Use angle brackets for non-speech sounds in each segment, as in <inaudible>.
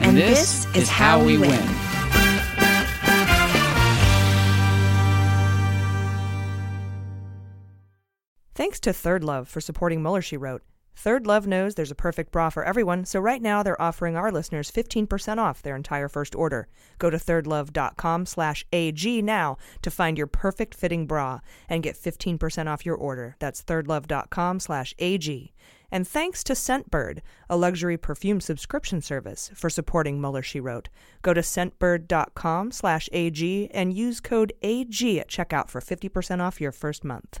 And, and this, this, is how, how we win. win. Thanks to Third Love for supporting Mueller, She Wrote. Third Love knows there's a perfect bra for everyone, so right now they're offering our listeners 15% off their entire first order. Go to thirdlove.com slash AG now to find your perfect fitting bra and get 15% off your order. That's thirdlove.com slash AG. And thanks to Scentbird, a luxury perfume subscription service, for supporting Mueller, She Wrote. Go to scentbird.com slash AG and use code AG at checkout for 50% off your first month.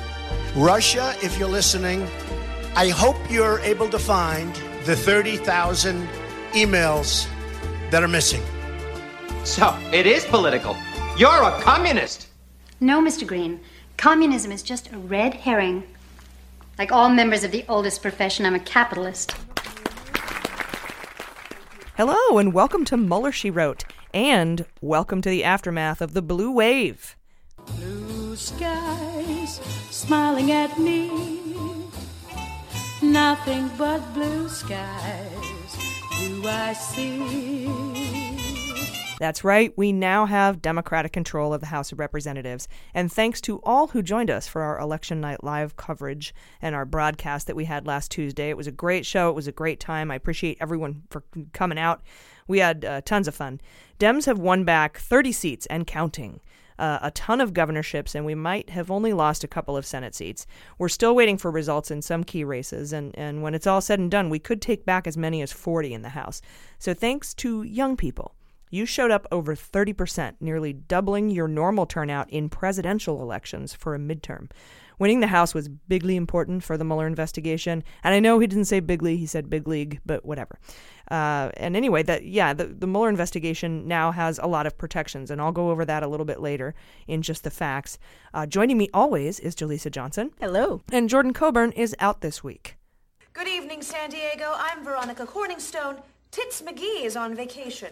Russia, if you're listening, I hope you're able to find the 30,000 emails that are missing. So, it is political. You're a communist. No, Mr. Green. Communism is just a red herring. Like all members of the oldest profession, I'm a capitalist. Hello, and welcome to Mueller, She Wrote, and welcome to the aftermath of the Blue Wave. Blue skies smiling at me. Nothing but blue skies do I see. That's right, we now have Democratic control of the House of Representatives. And thanks to all who joined us for our election night live coverage and our broadcast that we had last Tuesday. It was a great show. It was a great time. I appreciate everyone for coming out. We had uh, tons of fun. Dems have won back 30 seats and counting uh, a ton of governorships, and we might have only lost a couple of Senate seats. We're still waiting for results in some key races, and, and when it's all said and done, we could take back as many as 40 in the House. So thanks to young people. You showed up over 30%, nearly doubling your normal turnout in presidential elections for a midterm. Winning the House was bigly important for the Mueller investigation. And I know he didn't say bigly, he said big league, but whatever. Uh, and anyway, that yeah, the, the Mueller investigation now has a lot of protections, and I'll go over that a little bit later in just the facts. Uh, joining me always is Jaleesa Johnson. Hello. And Jordan Coburn is out this week. Good evening, San Diego. I'm Veronica Corningstone. Tits McGee is on vacation.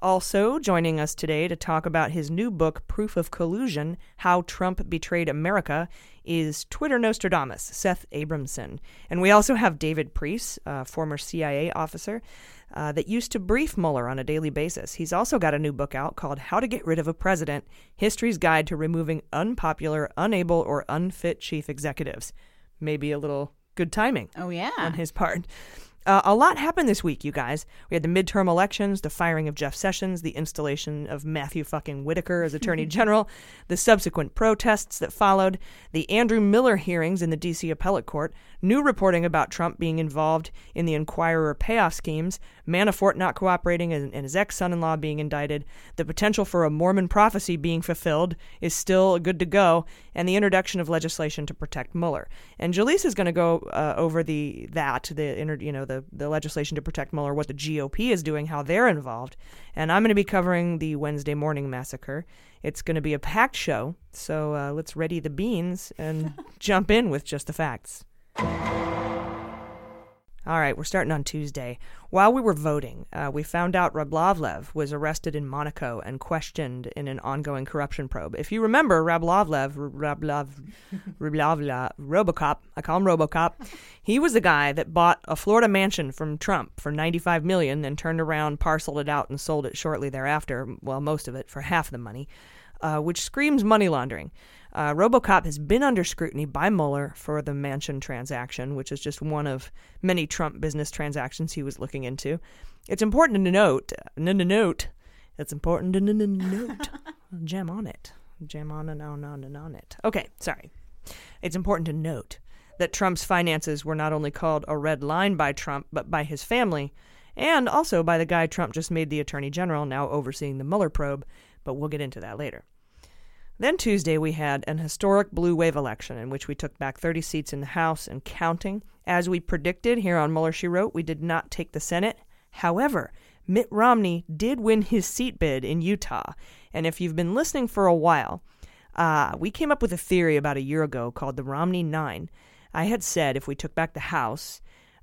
Also, joining us today to talk about his new book, Proof of Collusion How Trump Betrayed America, is Twitter Nostradamus, Seth Abramson. And we also have David Priess, a former CIA officer uh, that used to brief Mueller on a daily basis. He's also got a new book out called How to Get Rid of a President History's Guide to Removing Unpopular, Unable, or Unfit Chief Executives. Maybe a little good timing. Oh, yeah. On his part. Uh, a lot happened this week, you guys. We had the midterm elections, the firing of Jeff Sessions, the installation of Matthew fucking Whitaker as Attorney <laughs> General, the subsequent protests that followed, the Andrew Miller hearings in the D.C. Appellate Court, new reporting about Trump being involved in the Inquirer payoff schemes, Manafort not cooperating and, and his ex son in law being indicted, the potential for a Mormon prophecy being fulfilled is still good to go, and the introduction of legislation to protect Mueller. And Jaleesa is going to go uh, over the that the you know the the legislation to protect Mueller, what the GOP is doing, how they're involved, and I'm going to be covering the Wednesday morning massacre. It's going to be a packed show, so uh, let's ready the beans and <laughs> jump in with just the facts. All right, we're starting on Tuesday. While we were voting, uh, we found out Rablovlev was arrested in Monaco and questioned in an ongoing corruption probe. If you remember, Rablovlev, Rablov, Rablovlev, Robocop, I call him Robocop, he was the guy that bought a Florida mansion from Trump for 95 million, then turned around, parceled it out, and sold it shortly thereafter. Well, most of it for half the money, uh, which screams money laundering. Uh, Robocop has been under scrutiny by Mueller for the Mansion transaction, which is just one of many Trump business transactions he was looking into. It's important to note, no, no, note, it's important to no, no, note, <laughs> jam on it, jam on and on and on it. Okay, sorry. It's important to note that Trump's finances were not only called a red line by Trump, but by his family, and also by the guy Trump just made the attorney general, now overseeing the Mueller probe, but we'll get into that later. Then Tuesday, we had an historic blue wave election in which we took back 30 seats in the House and counting. As we predicted here on Mueller, She Wrote, we did not take the Senate. However, Mitt Romney did win his seat bid in Utah. And if you've been listening for a while, uh, we came up with a theory about a year ago called the Romney Nine. I had said if we took back the House,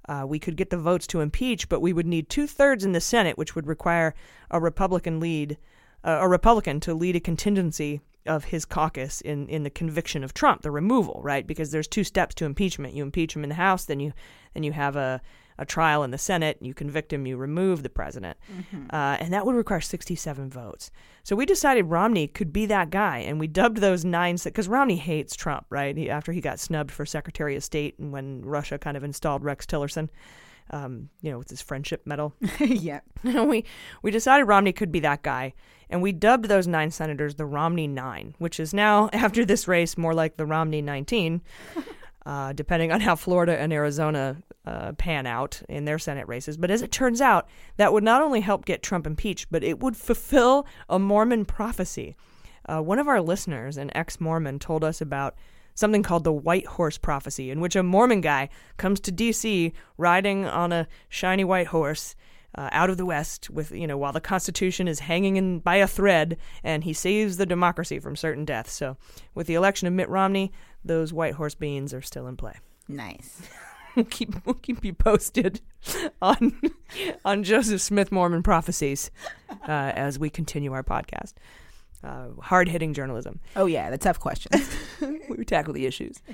uh, we could get the votes to impeach, but we would need two thirds in the Senate, which would require a Republican lead, uh, a Republican to lead a contingency of his caucus in, in the conviction of Trump, the removal, right? Because there's two steps to impeachment. You impeach him in the House, then you then you have a, a trial in the Senate, you convict him, you remove the president. Mm-hmm. Uh, and that would require 67 votes. So we decided Romney could be that guy, and we dubbed those nine, because Romney hates Trump, right? He, after he got snubbed for Secretary of State and when Russia kind of installed Rex Tillerson. Um, you know, with his friendship medal. <laughs> yeah. <laughs> we we decided Romney could be that guy, and we dubbed those nine senators the Romney Nine, which is now, <laughs> after this race, more like the Romney 19, uh, depending on how Florida and Arizona uh, pan out in their Senate races. But as it turns out, that would not only help get Trump impeached, but it would fulfill a Mormon prophecy. Uh, one of our listeners, an ex Mormon, told us about something called the White Horse Prophecy, in which a Mormon guy comes to D.C. riding on a shiny white horse uh, out of the West with, you know, while the Constitution is hanging in by a thread and he saves the democracy from certain death. So with the election of Mitt Romney, those white horse beans are still in play. Nice. we'll <laughs> keep we'll keep you posted <laughs> on on Joseph Smith Mormon prophecies uh, as we continue our podcast. Uh, hard hitting journalism. Oh yeah, the tough questions. <laughs> we tackle the issues. <laughs>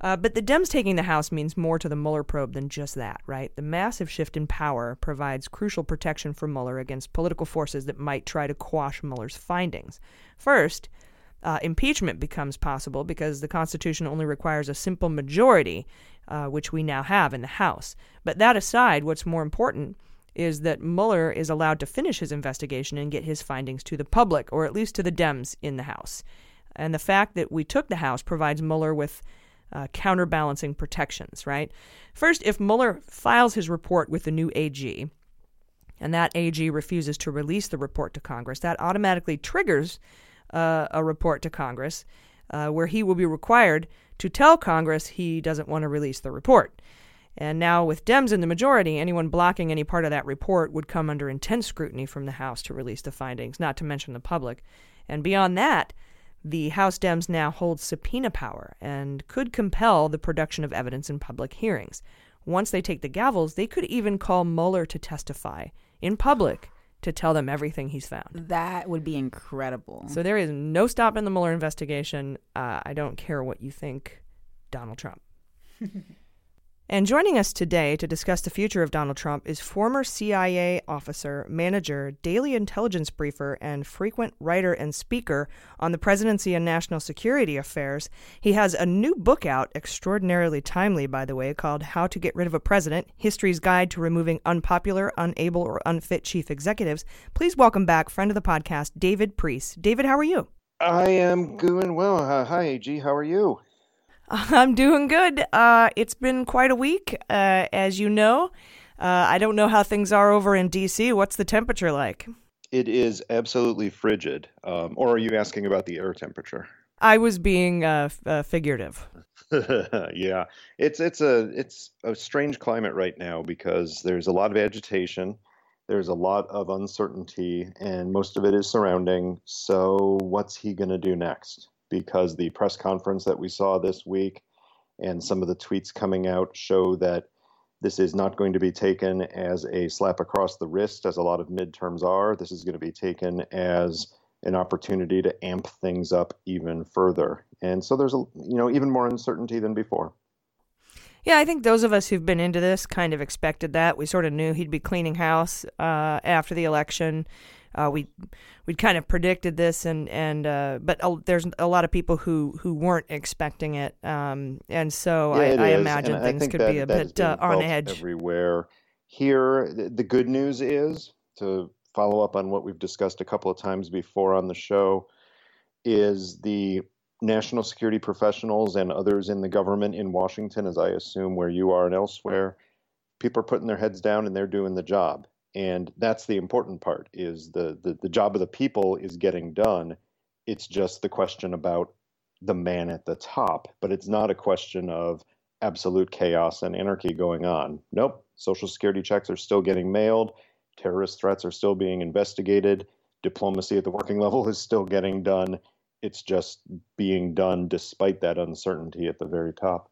Uh, but the Dems taking the House means more to the Mueller probe than just that, right? The massive shift in power provides crucial protection for Mueller against political forces that might try to quash Mueller's findings. First, uh, impeachment becomes possible because the Constitution only requires a simple majority, uh, which we now have in the House. But that aside, what's more important is that Mueller is allowed to finish his investigation and get his findings to the public, or at least to the Dems in the House. And the fact that we took the House provides Mueller with uh, counterbalancing protections, right? First, if Mueller files his report with the new AG, and that AG refuses to release the report to Congress, that automatically triggers uh, a report to Congress uh, where he will be required to tell Congress he doesn't want to release the report. And now, with Dems in the majority, anyone blocking any part of that report would come under intense scrutiny from the House to release the findings, not to mention the public. And beyond that, the House Dems now hold subpoena power and could compel the production of evidence in public hearings. Once they take the gavels, they could even call Mueller to testify in public to tell them everything he's found. That would be incredible. So there is no stopping the Mueller investigation. Uh, I don't care what you think, Donald Trump. <laughs> And joining us today to discuss the future of Donald Trump is former CIA officer, manager, daily intelligence briefer, and frequent writer and speaker on the presidency and national security affairs. He has a new book out, extraordinarily timely, by the way, called How to Get Rid of a President History's Guide to Removing Unpopular, Unable, or Unfit Chief Executives. Please welcome back friend of the podcast, David Priess. David, how are you? I am doing well. Uh, hi, AG. How are you? <laughs> I'm doing good. Uh, it's been quite a week, uh, as you know. Uh, I don't know how things are over in DC. What's the temperature like? It is absolutely frigid. Um, or are you asking about the air temperature? I was being uh, uh, figurative. <laughs> yeah, it's it's a it's a strange climate right now because there's a lot of agitation, there's a lot of uncertainty, and most of it is surrounding. So, what's he going to do next? Because the press conference that we saw this week and some of the tweets coming out show that this is not going to be taken as a slap across the wrist, as a lot of midterms are. This is going to be taken as an opportunity to amp things up even further. And so there's a you know even more uncertainty than before. Yeah, I think those of us who've been into this kind of expected that. We sort of knew he'd be cleaning house uh, after the election. Uh, we we'd kind of predicted this, and and uh, but uh, there's a lot of people who who weren't expecting it, um, and so yeah, I, I imagine and things I could that, be a bit uh, on edge. everywhere. Here, the good news is to follow up on what we've discussed a couple of times before on the show is the national security professionals and others in the government in Washington, as I assume where you are and elsewhere, people are putting their heads down and they're doing the job and that's the important part is the, the the job of the people is getting done. It's just the question about the man at the top but it's not a question of absolute chaos and anarchy going on. Nope. Social security checks are still getting mailed. Terrorist threats are still being investigated. Diplomacy at the working <laughs> level is still getting done. It's just being done despite that uncertainty at the very top.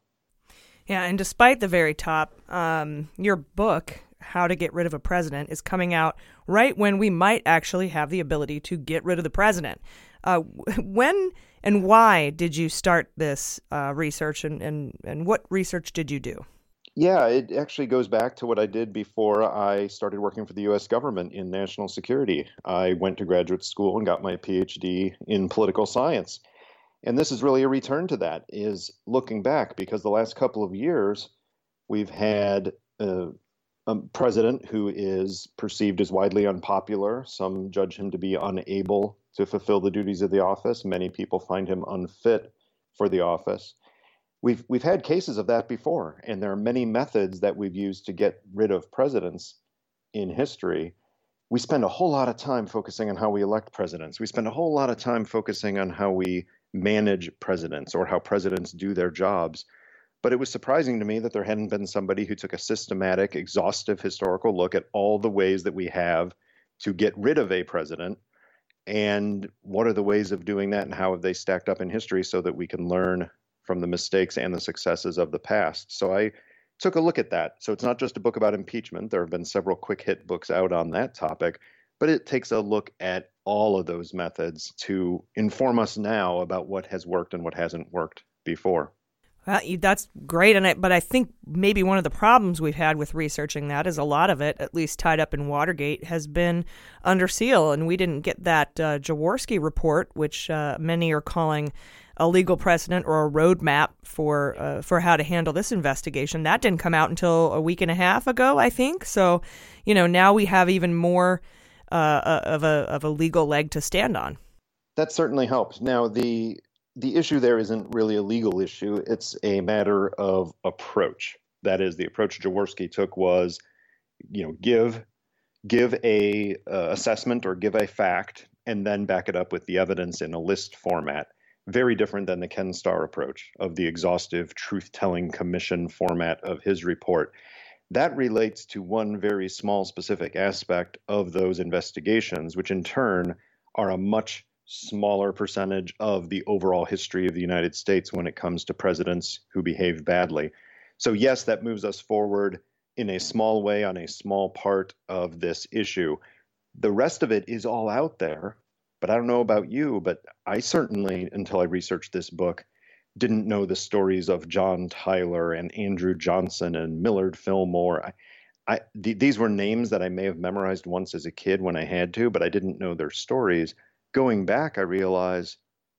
Yeah, and despite the very top, um, your book how to Get Rid of a President is coming out right when we might actually have the ability to get rid of the president. Uh, <laughs> when and why did you start this uh, research, and, and, and what research did you do? Yeah, it actually goes back to what I did before I started working for the US government in national security. I went to graduate school and got my PhD in political science. And this is really a return to that is looking back because the last couple of years we've had uh, a president who is perceived as widely unpopular. Some judge him to be unable to fulfill the duties of the office. Many people find him unfit for the office. We've we've had cases of that before, and there are many methods that we've used to get rid of presidents in history. We spend a whole lot of time focusing on how we elect presidents. We spend a whole lot of time focusing on how we manage presidents or how presidents do their jobs. But it was surprising to me that there hadn't been somebody who took a systematic, exhaustive historical look at all the ways that we have to get rid of a president and what are the ways of doing that and how have they stacked up in history so that we can learn from the mistakes and the successes of the past. So I took a look at that. So it's not just a book about impeachment. There have been several quick hit books out on that topic, but it takes a look at all of those methods to inform us now about what has worked and what hasn't worked before. Well, that's great, and I, but I think maybe one of the problems we've had with researching that is a lot of it, at least tied up in Watergate, has been under seal, and we didn't get that uh, Jaworski report, which uh, many are calling a legal precedent or a roadmap for uh, for how to handle this investigation. That didn't come out until a week and a half ago, I think. So, you know, now we have even more uh, uh, of a of a legal leg to stand on. That certainly helps. Now the the issue there isn't really a legal issue, it's a matter of approach. That is, the approach Jaworski took was, you know, give give a uh, assessment or give a fact and then back it up with the evidence in a list format. Very different than the Ken Starr approach of the exhaustive truth telling commission format of his report. That relates to one very small specific aspect of those investigations, which in turn are a much smaller percentage of the overall history of the United States when it comes to presidents who behave badly. So, yes, that moves us forward in a small way on a small part of this issue. The rest of it is all out there, but I don't know about you, but I certainly, until I researched this book, didn't know the stories of John Tyler and Andrew Johnson and Millard Fillmore. I, I th- these were names that I may have memorized once as a kid when I had to, but I didn't know their stories. Going back, I realize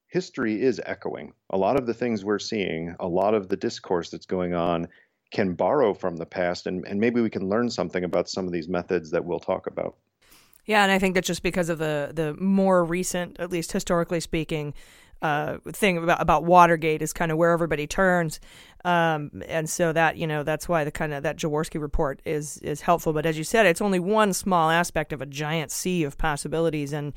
history is echoing. A lot of the things we're seeing, a lot of the discourse that's going on can borrow from the past, and, and maybe we can learn something about some of these methods that we'll talk about. Yeah, and I think that's just because of the the more recent, at least historically speaking, uh, thing about about Watergate is kind of where everybody turns, um, and so that you know that's why the kind of that Jaworski report is is helpful. But as you said, it's only one small aspect of a giant sea of possibilities, and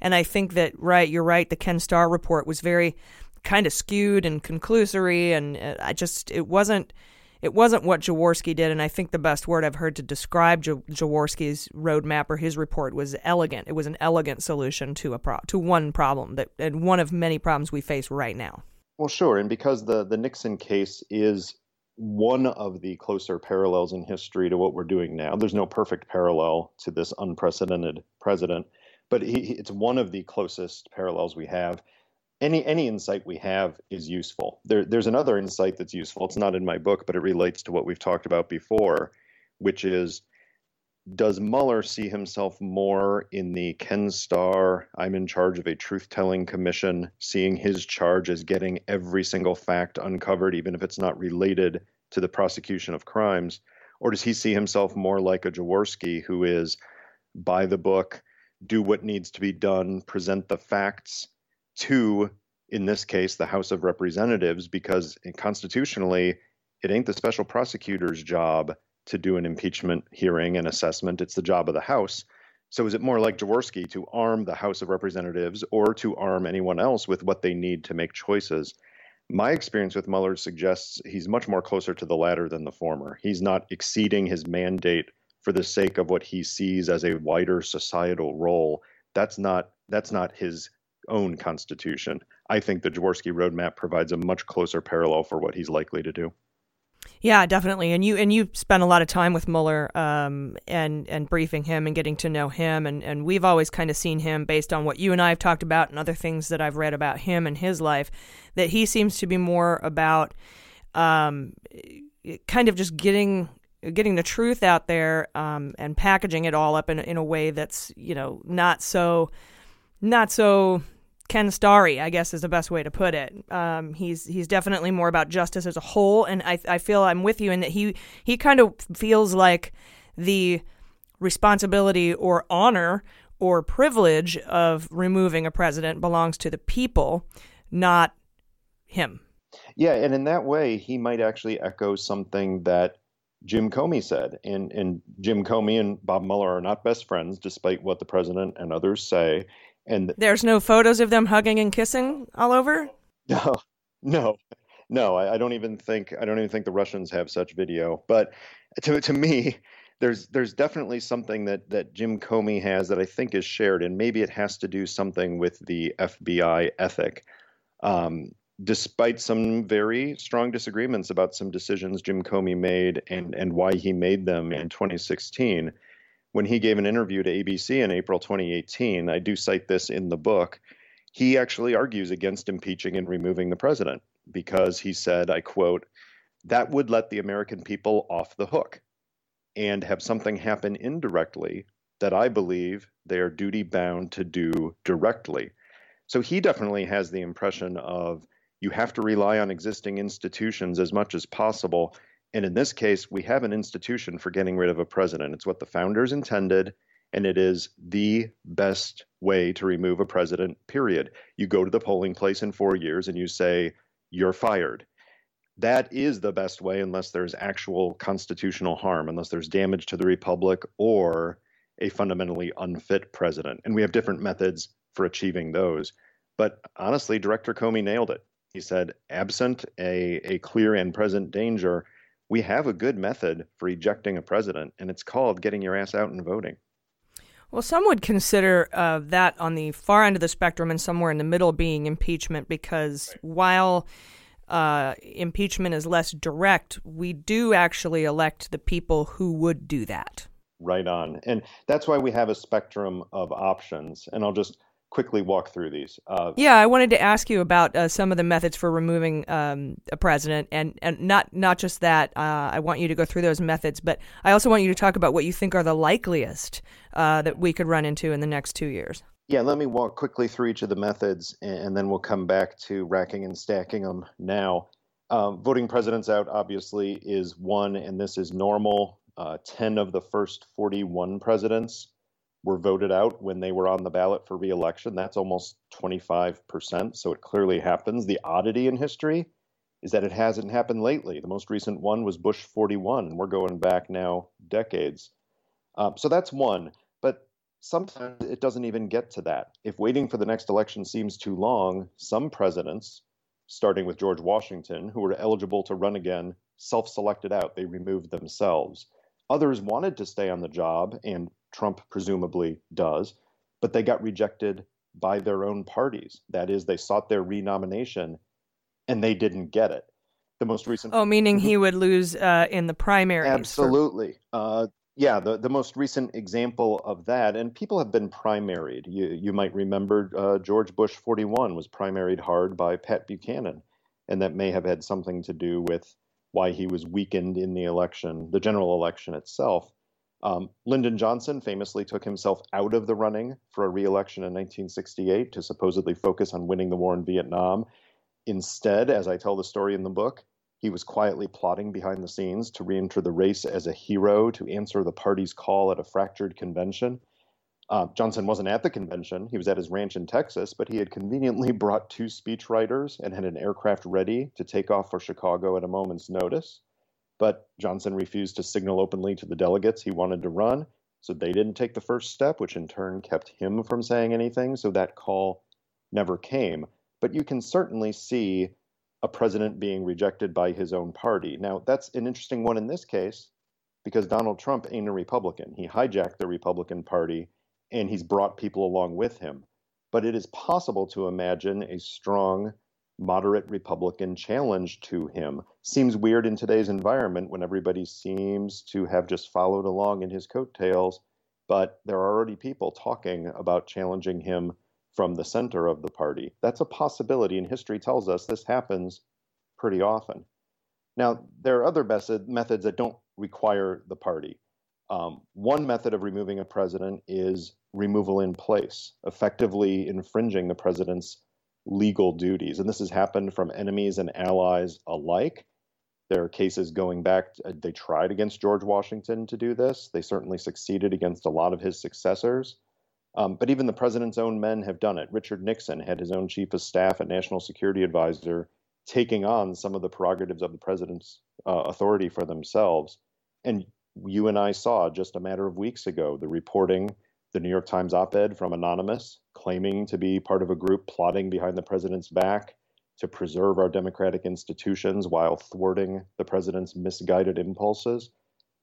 and I think that right, you're right. The Ken Starr report was very kind of skewed and conclusory, and uh, I just it wasn't it wasn't what Jaworski did, and I think the best word I've heard to describe Jaworski's roadmap or his report was elegant. It was an elegant solution to a pro- to one problem that and one of many problems we face right now. Well, sure, and because the the Nixon case is one of the closer parallels in history to what we're doing now. There's no perfect parallel to this unprecedented president, but he, it's one of the closest parallels we have any any insight we have is useful. There, there's another insight that's useful. It's not in my book, but it relates to what we've talked about before, which is does Mueller see himself more in the Ken Starr, I'm in charge of a truth telling commission, seeing his charge as getting every single fact uncovered, even if it's not related to the prosecution of crimes? Or does he see himself more like a Jaworski who is by the book, do what needs to be done, present the facts, to, in this case, the House of Representatives, because constitutionally, it ain't the special prosecutor's job to do an impeachment hearing and assessment. It's the job of the House. So is it more like Jaworski to arm the House of Representatives or to arm anyone else with what they need to make choices? My experience with Mueller suggests he's much more closer to the latter than the former. He's not exceeding his mandate for the sake of what he sees as a wider societal role. That's not that's not his own constitution. I think the Jaworski roadmap provides a much closer parallel for what he's likely to do. Yeah, definitely. And you and you spent a lot of time with Mueller um, and and briefing him and getting to know him. And, and we've always kind of seen him based on what you and I have talked about and other things that I've read about him and his life, that he seems to be more about um, kind of just getting getting the truth out there um, and packaging it all up in in a way that's you know not so not so Ken Starry, I guess is the best way to put it. Um, he's he's definitely more about justice as a whole, and I I feel I'm with you in that he he kind of feels like the responsibility or honor or privilege of removing a president belongs to the people, not him. Yeah, and in that way, he might actually echo something that Jim Comey said. And, and Jim Comey and Bob Mueller are not best friends, despite what the president and others say. And there's no photos of them hugging and kissing all over. <laughs> No, no, no. I, I don't even think I don't even think the Russians have such video. But to to me, there's there's definitely something that that Jim Comey has that I think is shared, and maybe it has to do something with the FBI ethic. Um, despite some very strong disagreements about some decisions Jim Comey made and and why he made them in 2016, when he gave an interview to ABC in April 2018, I do cite this in the book, he actually argues against impeaching and removing the president because he said, I quote, that would let the American people off the hook and have something happen indirectly that I believe they are duty bound to do directly. So he definitely has the impression of you have to rely on existing institutions as much as possible and in this case, we have an institution for getting rid of a president. It's what the founders intended, and it is the best way to remove a president, period. You go to the polling place in four years and you say, you're fired. That is the best way, unless there's actual constitutional harm, unless there's damage to the republic or a fundamentally unfit president. And we have different methods for achieving those. But honestly, Director Comey nailed it. He said, absent a, a clear and present danger, we have a good method for ejecting a president, and it's called getting your ass out and voting. Well, some would consider uh, that on the far end of the spectrum and somewhere in the middle being impeachment because while uh, impeachment is less direct, we do actually elect the people who would do that. Right on. And that's why we have a spectrum of options. And I'll just quickly walk through these. Uh, yeah, I wanted to ask you about uh, some of the methods for removing um, a president, and, and not not just that. Uh, I want you to go through those methods, but I also want you to talk about what you think are the likeliest uh, that we could run into in the next two years. Yeah, let me walk quickly through each of the methods, and then we'll come back to racking and stacking them now. Um, voting presidents out, obviously, is one, and this is normal. Uh, 10 of the first 41 presidents were voted out when they were on the ballot for reelection. That's almost 25%. So it clearly happens. The oddity in history is that it hasn't happened lately. The most recent one was Bush 41. We're going back now decades. Um, so that's one. But sometimes it doesn't even get to that. If waiting for the next election seems too long, some presidents, starting with George Washington, who were eligible to run again, self selected out. They removed themselves. Others wanted to stay on the job and Trump presumably does, but they got rejected by their own parties. That is, they sought their renomination and they didn't get it. The most recent. Oh, meaning he <laughs> would lose uh, in the primary. Absolutely. For... Uh, yeah, the, the most recent example of that, and people have been primaried. You, you might remember uh, George Bush 41 was primaried hard by Pat Buchanan, and that may have had something to do with why he was weakened in the election, the general election itself. Um, Lyndon Johnson famously took himself out of the running for a reelection in 1968 to supposedly focus on winning the war in Vietnam. Instead, as I tell the story in the book, he was quietly plotting behind the scenes to re enter the race as a hero to answer the party's call at a fractured convention. Uh, Johnson wasn't at the convention. He was at his ranch in Texas, but he had conveniently <laughs> brought two speechwriters and had an aircraft ready to take off for Chicago at a moment's notice. But Johnson refused to signal openly to the delegates he wanted to run, so they didn't take the first step, which in turn kept him from saying anything, so that call never came. But you can certainly see a president being rejected by his own party. Now, that's an interesting one in this case because Donald Trump ain't a Republican. He hijacked the Republican Party and he's brought people along with him. But it is possible to imagine a strong moderate Republican challenge to him. Seems weird in today's environment when everybody seems to have just followed along in his coattails, but there are already people talking about challenging him from the center of the party. That's a possibility, and history tells us this happens pretty often. Now, there are other methods that don't require the party. Um, one method of removing a president is removal in place, effectively infringing the president's legal duties. And this has happened from enemies and allies alike. There are cases going back, uh, they tried against George Washington to do this. They certainly succeeded against a lot of his successors. Um, but even the president's own men have done it. Richard Nixon had his own chief of staff and national security advisor taking on some of the prerogatives of the president's uh, authority for themselves. And you and I saw just a matter of weeks ago the reporting the New York Times op ed from Anonymous claiming to be part of a group plotting behind the president's back to preserve our democratic institutions while thwarting the president's misguided impulses.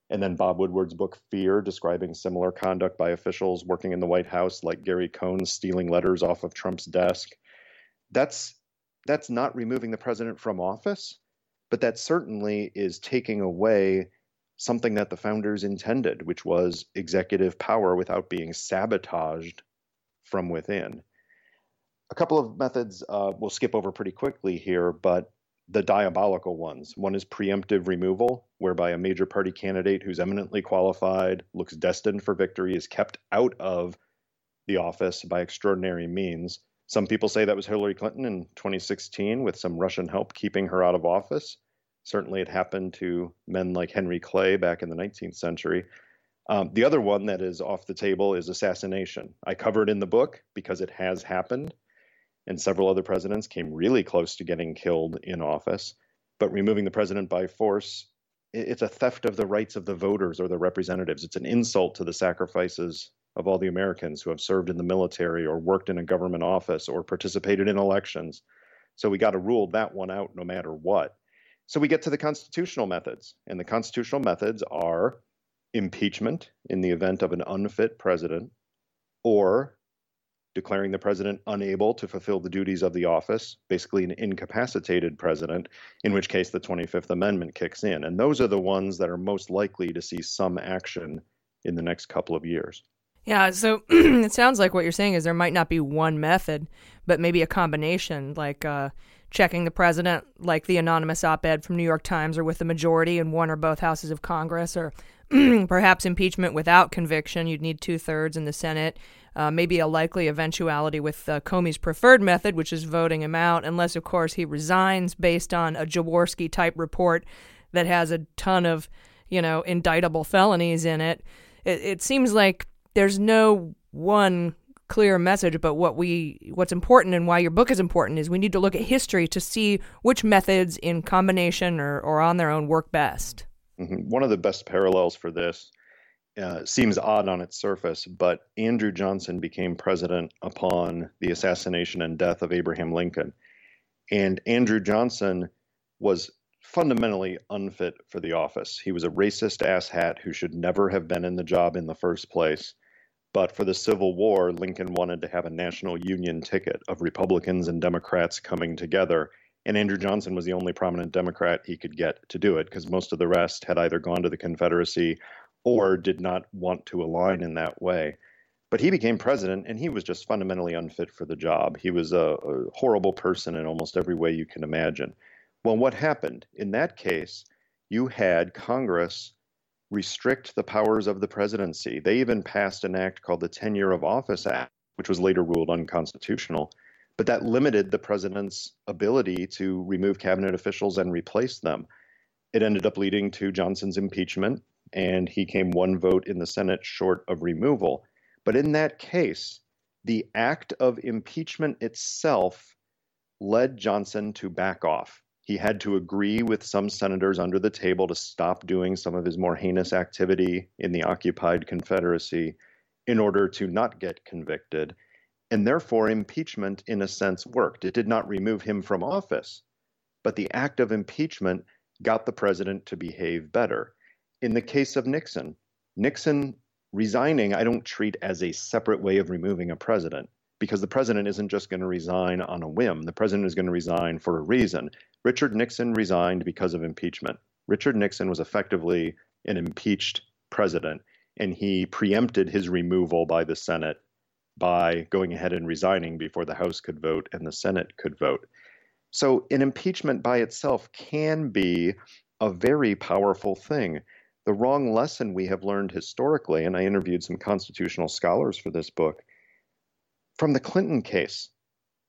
And then Bob Woodward's book Fear, describing similar conduct by officials working in the White House, like Gary Cohn stealing letters off of Trump's desk. That's that's not removing the president from office, but that certainly is taking away something that the founders intended, which was executive power without being sabotaged from within. A couple of methods uh, we'll skip over pretty quickly here, but the diabolical ones. One is preemptive removal, whereby a major party candidate who's eminently qualified, looks destined for victory, is kept out of the office by extraordinary means. Some people say that was Hillary Clinton in 2016 with some Russian help keeping her out of office. Certainly, it happened to men like Henry Clay back in the 19th century. Um, the other one that is off the table is assassination. I cover it in the book because it has happened, and several other presidents came really close to getting killed in office. But removing the president by force, it's a theft of the rights of the voters or the representatives. It's an insult to the sacrifices of all the Americans who have served in the military or worked in a government office or participated in elections. So we got to rule that one out no matter what. So we get to the constitutional methods, and the constitutional methods are impeachment in the event of an unfit president, or declaring the president unable to fulfill the duties of the office, basically an incapacitated president, in which case the 25th Amendment kicks in. And those are the ones that are most likely to see some action in the next couple of years. Yeah, so <clears throat> it sounds like what you're saying is there might not be one method, but maybe a combination, like uh, checking the president, like the anonymous op ed from New York Times, or with the majority in one or both houses of Congress, or <clears throat> perhaps impeachment without conviction. You'd need two thirds in the Senate. Uh, maybe a likely eventuality with uh, Comey's preferred method, which is voting him out, unless, of course, he resigns based on a Jaworski type report that has a ton of, you know, indictable felonies in it. It, it seems like there's no one clear message but what we what's important and why your book is important is we need to look at history to see which methods in combination or, or on their own work best. Mm-hmm. one of the best parallels for this uh, seems odd on its surface but andrew johnson became president upon the assassination and death of abraham lincoln. And andrew johnson was fundamentally unfit for the office. He was a racist asshat who should never have been in the job in the first place but for the Civil War, Lincoln wanted to have a national union ticket of Republicans and Democrats coming together. And Andrew Johnson was the only prominent Democrat he could get to do it because most of the rest had either gone to the Confederacy or did not want to align in that way. But he became president and he was just fundamentally unfit for the job. He was a, a horrible person in almost every way you can imagine. Well, what happened? In that case, you had Congress restrict the powers of the presidency. They even passed an act called the Tenure of Office Act, which was later ruled unconstitutional. But that limited the president's ability to remove cabinet officials and replace them. It ended up leading to Johnson's impeachment, and he came one vote in the Senate short of removal. But in that case, the act of impeachment itself led Johnson to back off. He had to agree with some senators under the table to stop doing some of his more heinous activity in the occupied Confederacy in order to not get convicted. And therefore, impeachment, in a sense, worked. It did not remove him from office, but the act of impeachment got the president to behave better. In the case of Nixon, Nixon resigning, I don't treat as a separate way of removing a president because the president isn't just going to resign on a whim. The president is going to resign for a reason. Richard Nixon resigned because of impeachment. Richard Nixon was effectively an impeached president, and he preempted his removal by the Senate by going ahead and resigning before the House could vote and the Senate could vote. So, an impeachment by itself can be a very powerful thing. The wrong lesson we have learned historically, and I interviewed some constitutional scholars for this book, from the Clinton case.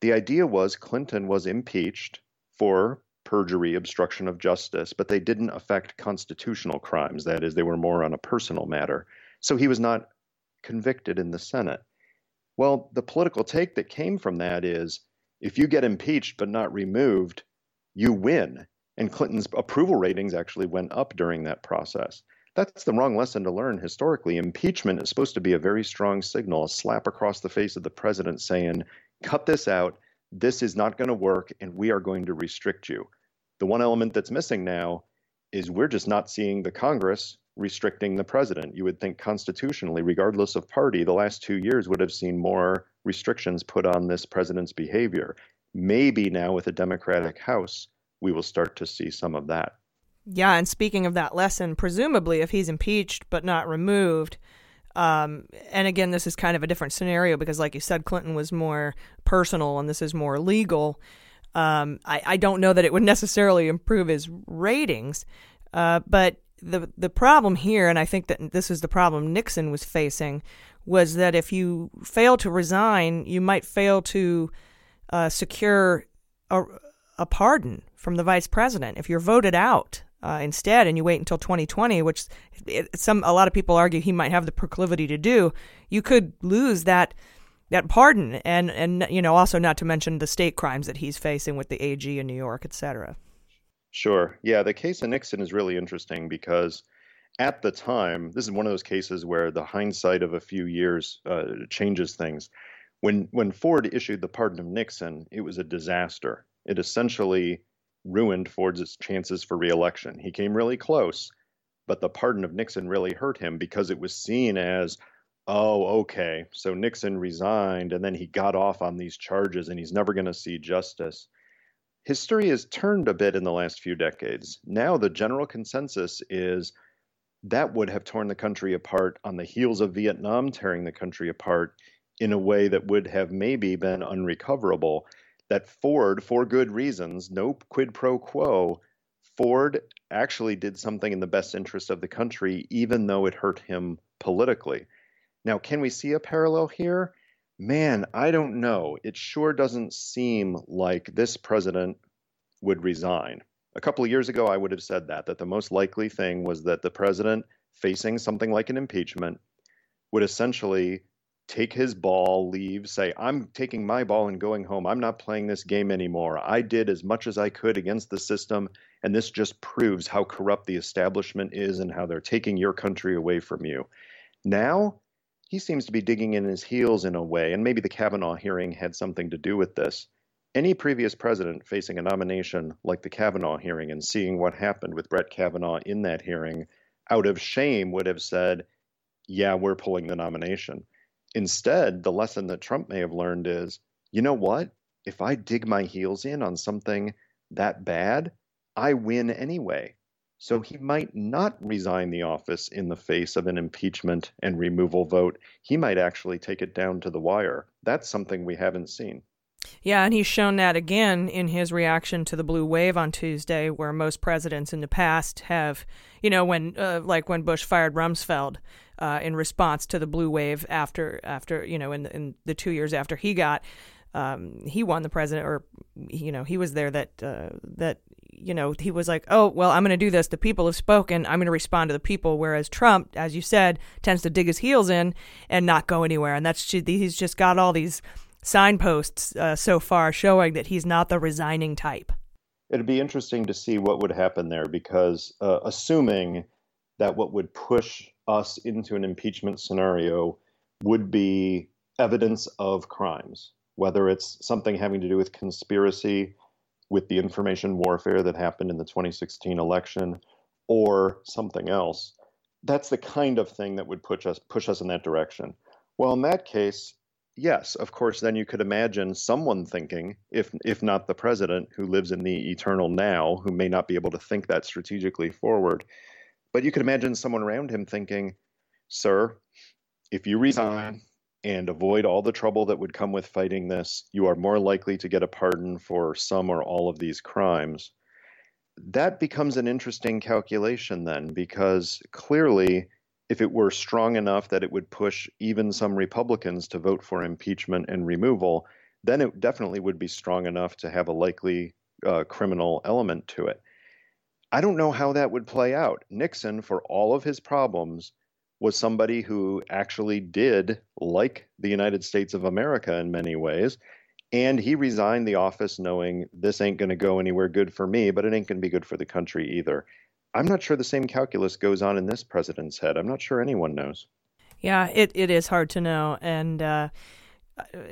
The idea was Clinton was impeached for perjury, obstruction of justice, but they didn't affect constitutional crimes. That is, they were more on a personal matter. So he was not convicted in the Senate. Well, the political take that came from that is if you get impeached but not removed, you win. And Clinton's approval ratings actually went up during that process. That's the wrong lesson to learn historically. Impeachment is supposed to be a very strong signal, a slap across the face of the president saying, cut this out, this is not going to work, and we are going to restrict you. The one element that's missing now is we're just not seeing the Congress restricting the president. You would think constitutionally, regardless of party, the last two years would have seen more restrictions put on this president's behavior. Maybe now with a Democratic House, we will start to see some of that. Yeah, and speaking of that lesson, presumably if he's impeached but not removed, um, and again, this is kind of a different scenario because, like you said, Clinton was more personal and this is more legal. Um, I, I don't know that it would necessarily improve his ratings, uh, but the the problem here, and I think that this is the problem Nixon was facing, was that if you fail to resign, you might fail to uh, secure a, a pardon from the vice president if you're voted out uh, instead, and you wait until 2020, which it, some a lot of people argue he might have the proclivity to do. You could lose that that pardon and and you know also not to mention the state crimes that he's facing with the AG in New York, et cetera. Sure. Yeah, the case of Nixon is really interesting because at the time, this is one of those cases where the hindsight of a few years uh, changes things. When when Ford issued the pardon of Nixon, it was a disaster. It essentially ruined Ford's chances for reelection. He came really close, but the pardon of Nixon really hurt him because it was seen as oh, okay, so Nixon resigned and then he got off on these charges and he's never going to see justice. History has turned a bit in the last few decades. Now, the general consensus is that would have torn the country apart on the heels of Vietnam tearing the country apart in a way that would have maybe been unrecoverable. That Ford, for good reasons, no quid pro quo, Ford actually did something in the best interest of the country, even though it hurt him politically. Now, can we see a parallel here? Man, I don't know. It sure doesn't seem like this president would resign. A couple of years ago, I would have said that, that the most likely thing was that the president facing something like an impeachment would essentially take his ball, leave, say, I'm taking my ball and going home. I'm not playing this game anymore. I did as much as I could against the system, and this just proves how corrupt the establishment is and how they're taking your country away from you. Now, he seems to be digging in his heels in a way, and maybe the Kavanaugh hearing had something to do with this. Any previous president facing a nomination like the Kavanaugh hearing and seeing what happened with Brett Kavanaugh in that hearing, out of shame, would have said, Yeah, we're pulling the nomination. Instead, the lesson that Trump may have learned is you know what? If I dig my heels in on something that bad, I win anyway. So he might not resign the office in the face of an impeachment and removal vote. He might actually take it down to the wire. That's something we haven't seen. Yeah, and he's shown that again in his reaction to the blue wave on Tuesday, where most presidents in the past have, you know, when uh, like when Bush fired Rumsfeld uh, in response to the blue wave after after you know in in the two years after he got. Um, he won the president, or you know, he was there. That uh, that you know, he was like, "Oh, well, I'm going to do this. The people have spoken. I'm going to respond to the people." Whereas Trump, as you said, tends to dig his heels in and not go anywhere. And that's he's just got all these signposts uh, so far showing that he's not the resigning type. It'd be interesting to see what would happen there because, uh, assuming that what would push us into an impeachment scenario would be evidence of crimes, whether it's something having to do with conspiracy with the information warfare that happened in the 2016 election or something else. That's the kind of thing that would push us push us in that direction. Well, in that case, yes, of course, then you could imagine someone thinking, if if not the president who lives in the eternal now, who may not be able to think that strategically forward, but you could imagine someone around him thinking, "Sir, if you resign and avoid all the trouble that would come with fighting this, you are more likely to get a pardon for some or all of these crimes." That becomes an interesting calculation then, because clearly if it were strong enough that it would push even some Republicans to vote for impeachment and removal, then it definitely would be strong enough to have a likely uh, criminal element to it. I don't know how that would play out. Nixon, for all of his problems, was somebody who actually did like the United States of America in many ways. And he resigned the office knowing this ain't going to go anywhere good for me, but it ain't going to be good for the country either. I'm not sure the same calculus goes on in this president's head. I'm not sure anyone knows. Yeah, it, it is hard to know. And uh,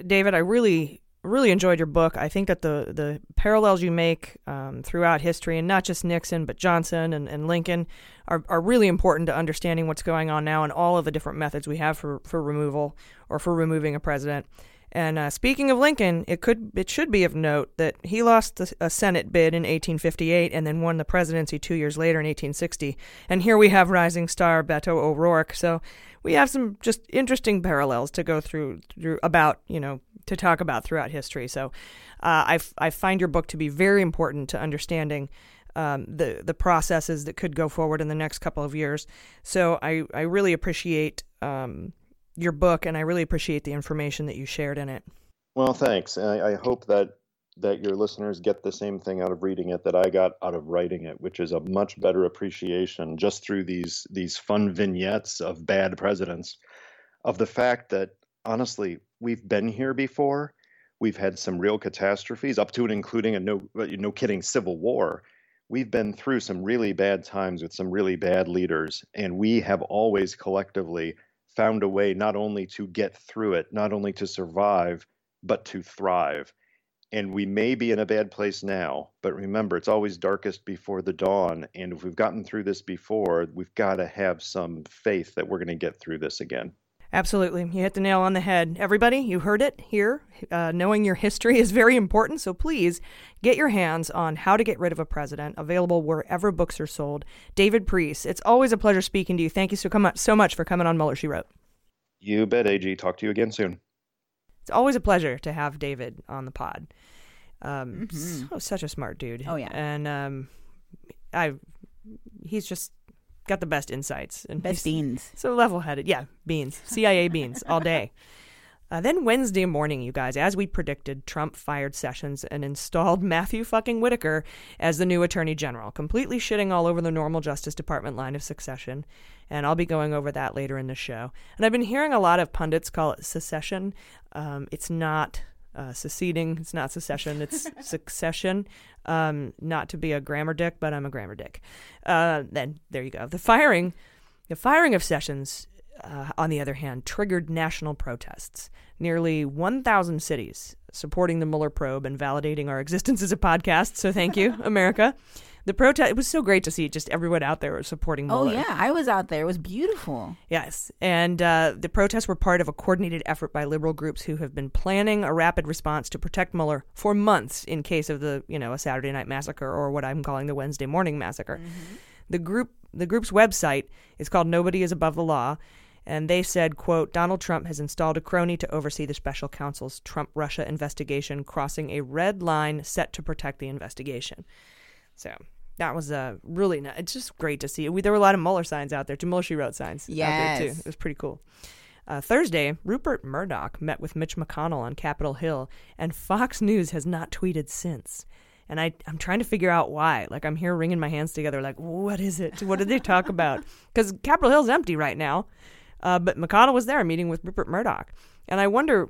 David, I really really enjoyed your book. I think that the the parallels you make um, throughout history, and not just Nixon, but Johnson and, and Lincoln, are, are really important to understanding what's going on now and all of the different methods we have for, for removal or for removing a president. And uh, speaking of Lincoln, it could it should be of note that he lost a Senate bid in 1858 and then won the presidency two years later in 1860. And here we have rising star Beto O'Rourke. So we have some just interesting parallels to go through, through about you know to talk about throughout history. So uh, I, I find your book to be very important to understanding. Um, the the processes that could go forward in the next couple of years. So I, I really appreciate um, your book, and I really appreciate the information that you shared in it. Well, thanks. I, I hope that that your listeners get the same thing out of reading it that I got out of writing it, which is a much better appreciation just through these these fun vignettes of bad presidents, of the fact that honestly we've been here before. We've had some real catastrophes, up to and including a no no kidding civil war. We've been through some really bad times with some really bad leaders, and we have always collectively found a way not only to get through it, not only to survive, but to thrive. And we may be in a bad place now, but remember, it's always darkest before the dawn. And if we've gotten through this before, we've got to have some faith that we're going to get through this again. Absolutely. You hit the nail on the head. Everybody, you heard it here. Uh, knowing your history is very important, so please get your hands on How to Get Rid of a President, available wherever books are sold. David Priess, it's always a pleasure speaking to you. Thank you so, come, so much for coming on Mueller, She Wrote. You bet, AG. Talk to you again soon. It's always a pleasure to have David on the pod. Um, mm-hmm. so, such a smart dude. Oh, yeah. And um, I, he's just got the best insights and best beans. So level headed, yeah, beans, <laughs> CIA beans all day. Uh, then Wednesday morning, you guys, as we predicted, Trump fired Sessions and installed <laughs> Matthew fucking Whitaker as the new Attorney General, completely shitting all over the normal Justice Department line of succession. And I'll be going over that later in the show. And I've been hearing a lot of pundits call it secession. Um, it's not uh, seceding. It's not secession. It's <laughs> succession. Um, not to be a grammar dick, but I'm a grammar dick. Uh, then there you go. The firing, the firing of Sessions, uh, on the other hand, triggered national protests. Nearly 1,000 cities supporting the Mueller probe and validating our existence as a podcast. So thank you, America the protest it was so great to see just everyone out there supporting oh, Mueller. Oh yeah, I was out there. It was beautiful. Yes, and uh, the protests were part of a coordinated effort by liberal groups who have been planning a rapid response to protect Mueller for months in case of the you know a Saturday night massacre or what I'm calling the Wednesday morning massacre. Mm-hmm. The group the group's website is called Nobody Is Above the Law. And they said, quote, Donald Trump has installed a crony to oversee the special counsel's Trump Russia investigation, crossing a red line set to protect the investigation. So that was a really nice. It's just great to see. We, there were a lot of Mueller signs out there. Too Mueller she wrote signs yes. out there too. It was pretty cool. Uh, Thursday, Rupert Murdoch met with Mitch McConnell on Capitol Hill, and Fox News has not tweeted since. And I, I'm trying to figure out why. Like I'm here wringing my hands together. Like, what is it? What did they talk about? <laughs> Because Capitol Hill's empty right now, uh, but McConnell was there meeting with Rupert Murdoch, and I wonder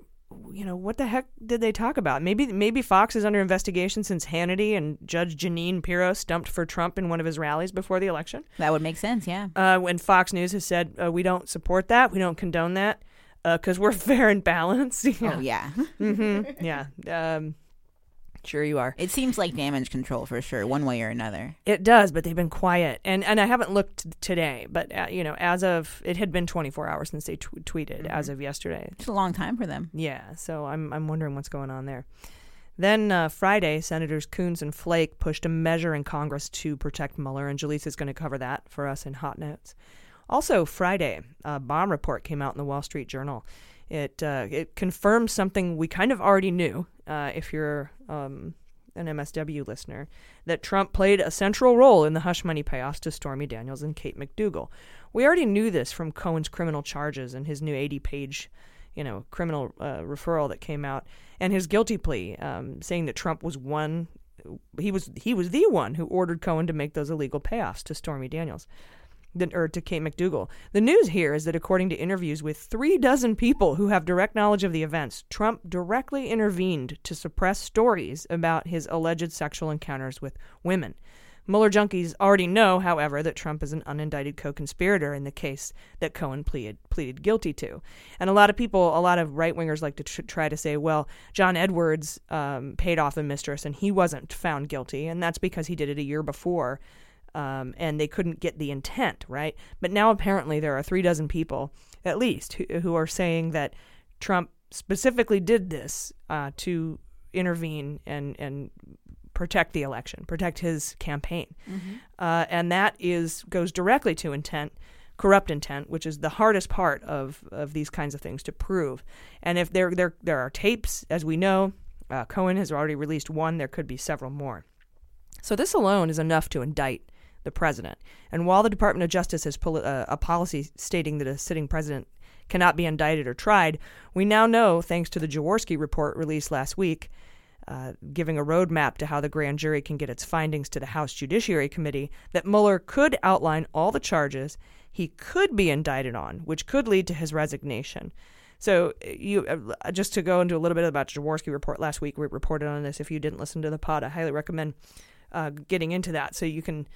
you know, what the heck did they talk about? Maybe maybe Fox is under investigation since Hannity and Judge Jeanine Pirro stumped for Trump in one of his rallies before the election. That would make sense, yeah. Uh, when Fox News has said uh, we don't support that, we don't condone that, because uh, we're <laughs> fair and balanced. yeah. Oh yeah, mm-hmm. yeah. Um, Sure, you are. It seems like damage control for sure, one way or another. It does, but they've been quiet, and and I haven't looked today, but uh, you know, as of it had been 24 hours since they t- tweeted mm-hmm. as of yesterday. It's a long time for them. Yeah, so I'm I'm wondering what's going on there. Then uh, Friday, Senators Coons and Flake pushed a measure in Congress to protect Mueller, and Jaleesa is going to cover that for us in hot notes. Also, Friday, a bomb report came out in the Wall Street Journal. It uh, it confirms something we kind of already knew. Uh, if you're um, an MSW listener, that Trump played a central role in the hush money payoffs to Stormy Daniels and Kate McDougal. We already knew this from Cohen's criminal charges and his new 80-page, you know, criminal uh, referral that came out, and his guilty plea, um, saying that Trump was one. He was he was the one who ordered Cohen to make those illegal payoffs to Stormy Daniels the, or to Kate McDougal. The news here is that according to interviews with three dozen people who have direct knowledge of the events, Trump directly intervened to suppress stories about his alleged sexual encounters with women. Mueller junkies already know, however, that Trump is an unindicted co-conspirator in the case that Cohen pleaded pleaded guilty to, and a lot of people, a lot of right wingers, like to tr- try to say, well, John Edwards um, paid off a mistress and he wasn't found guilty, and that's because he did it a year before um, and they couldn't get the intent, right? But now apparently there are three dozen people, at least, who, who are saying that Trump specifically did this uh, to intervene and, and protect the election, protect his campaign. Mm-hmm. Uh, and that is goes directly to intent, corrupt intent, which is the hardest part of, of these kinds of things to prove. And if there, there, there are tapes, as we know, uh, Cohen has already released one, there could be several more. So this alone is enough to indict the president. And while the Department of Justice has poli- uh, a policy stating that a sitting president cannot be indicted or tried, we now know, thanks to the Jaworski report released last week, uh, giving a roadmap to how the grand jury can get its findings to the House Judiciary Committee, that Mueller could outline all the charges he could be indicted on, which could lead to his resignation. So, you uh, just to go into a little bit about Jaworski report last week, we reported on this. If you didn't listen to the pod, I highly recommend uh, getting into that so you can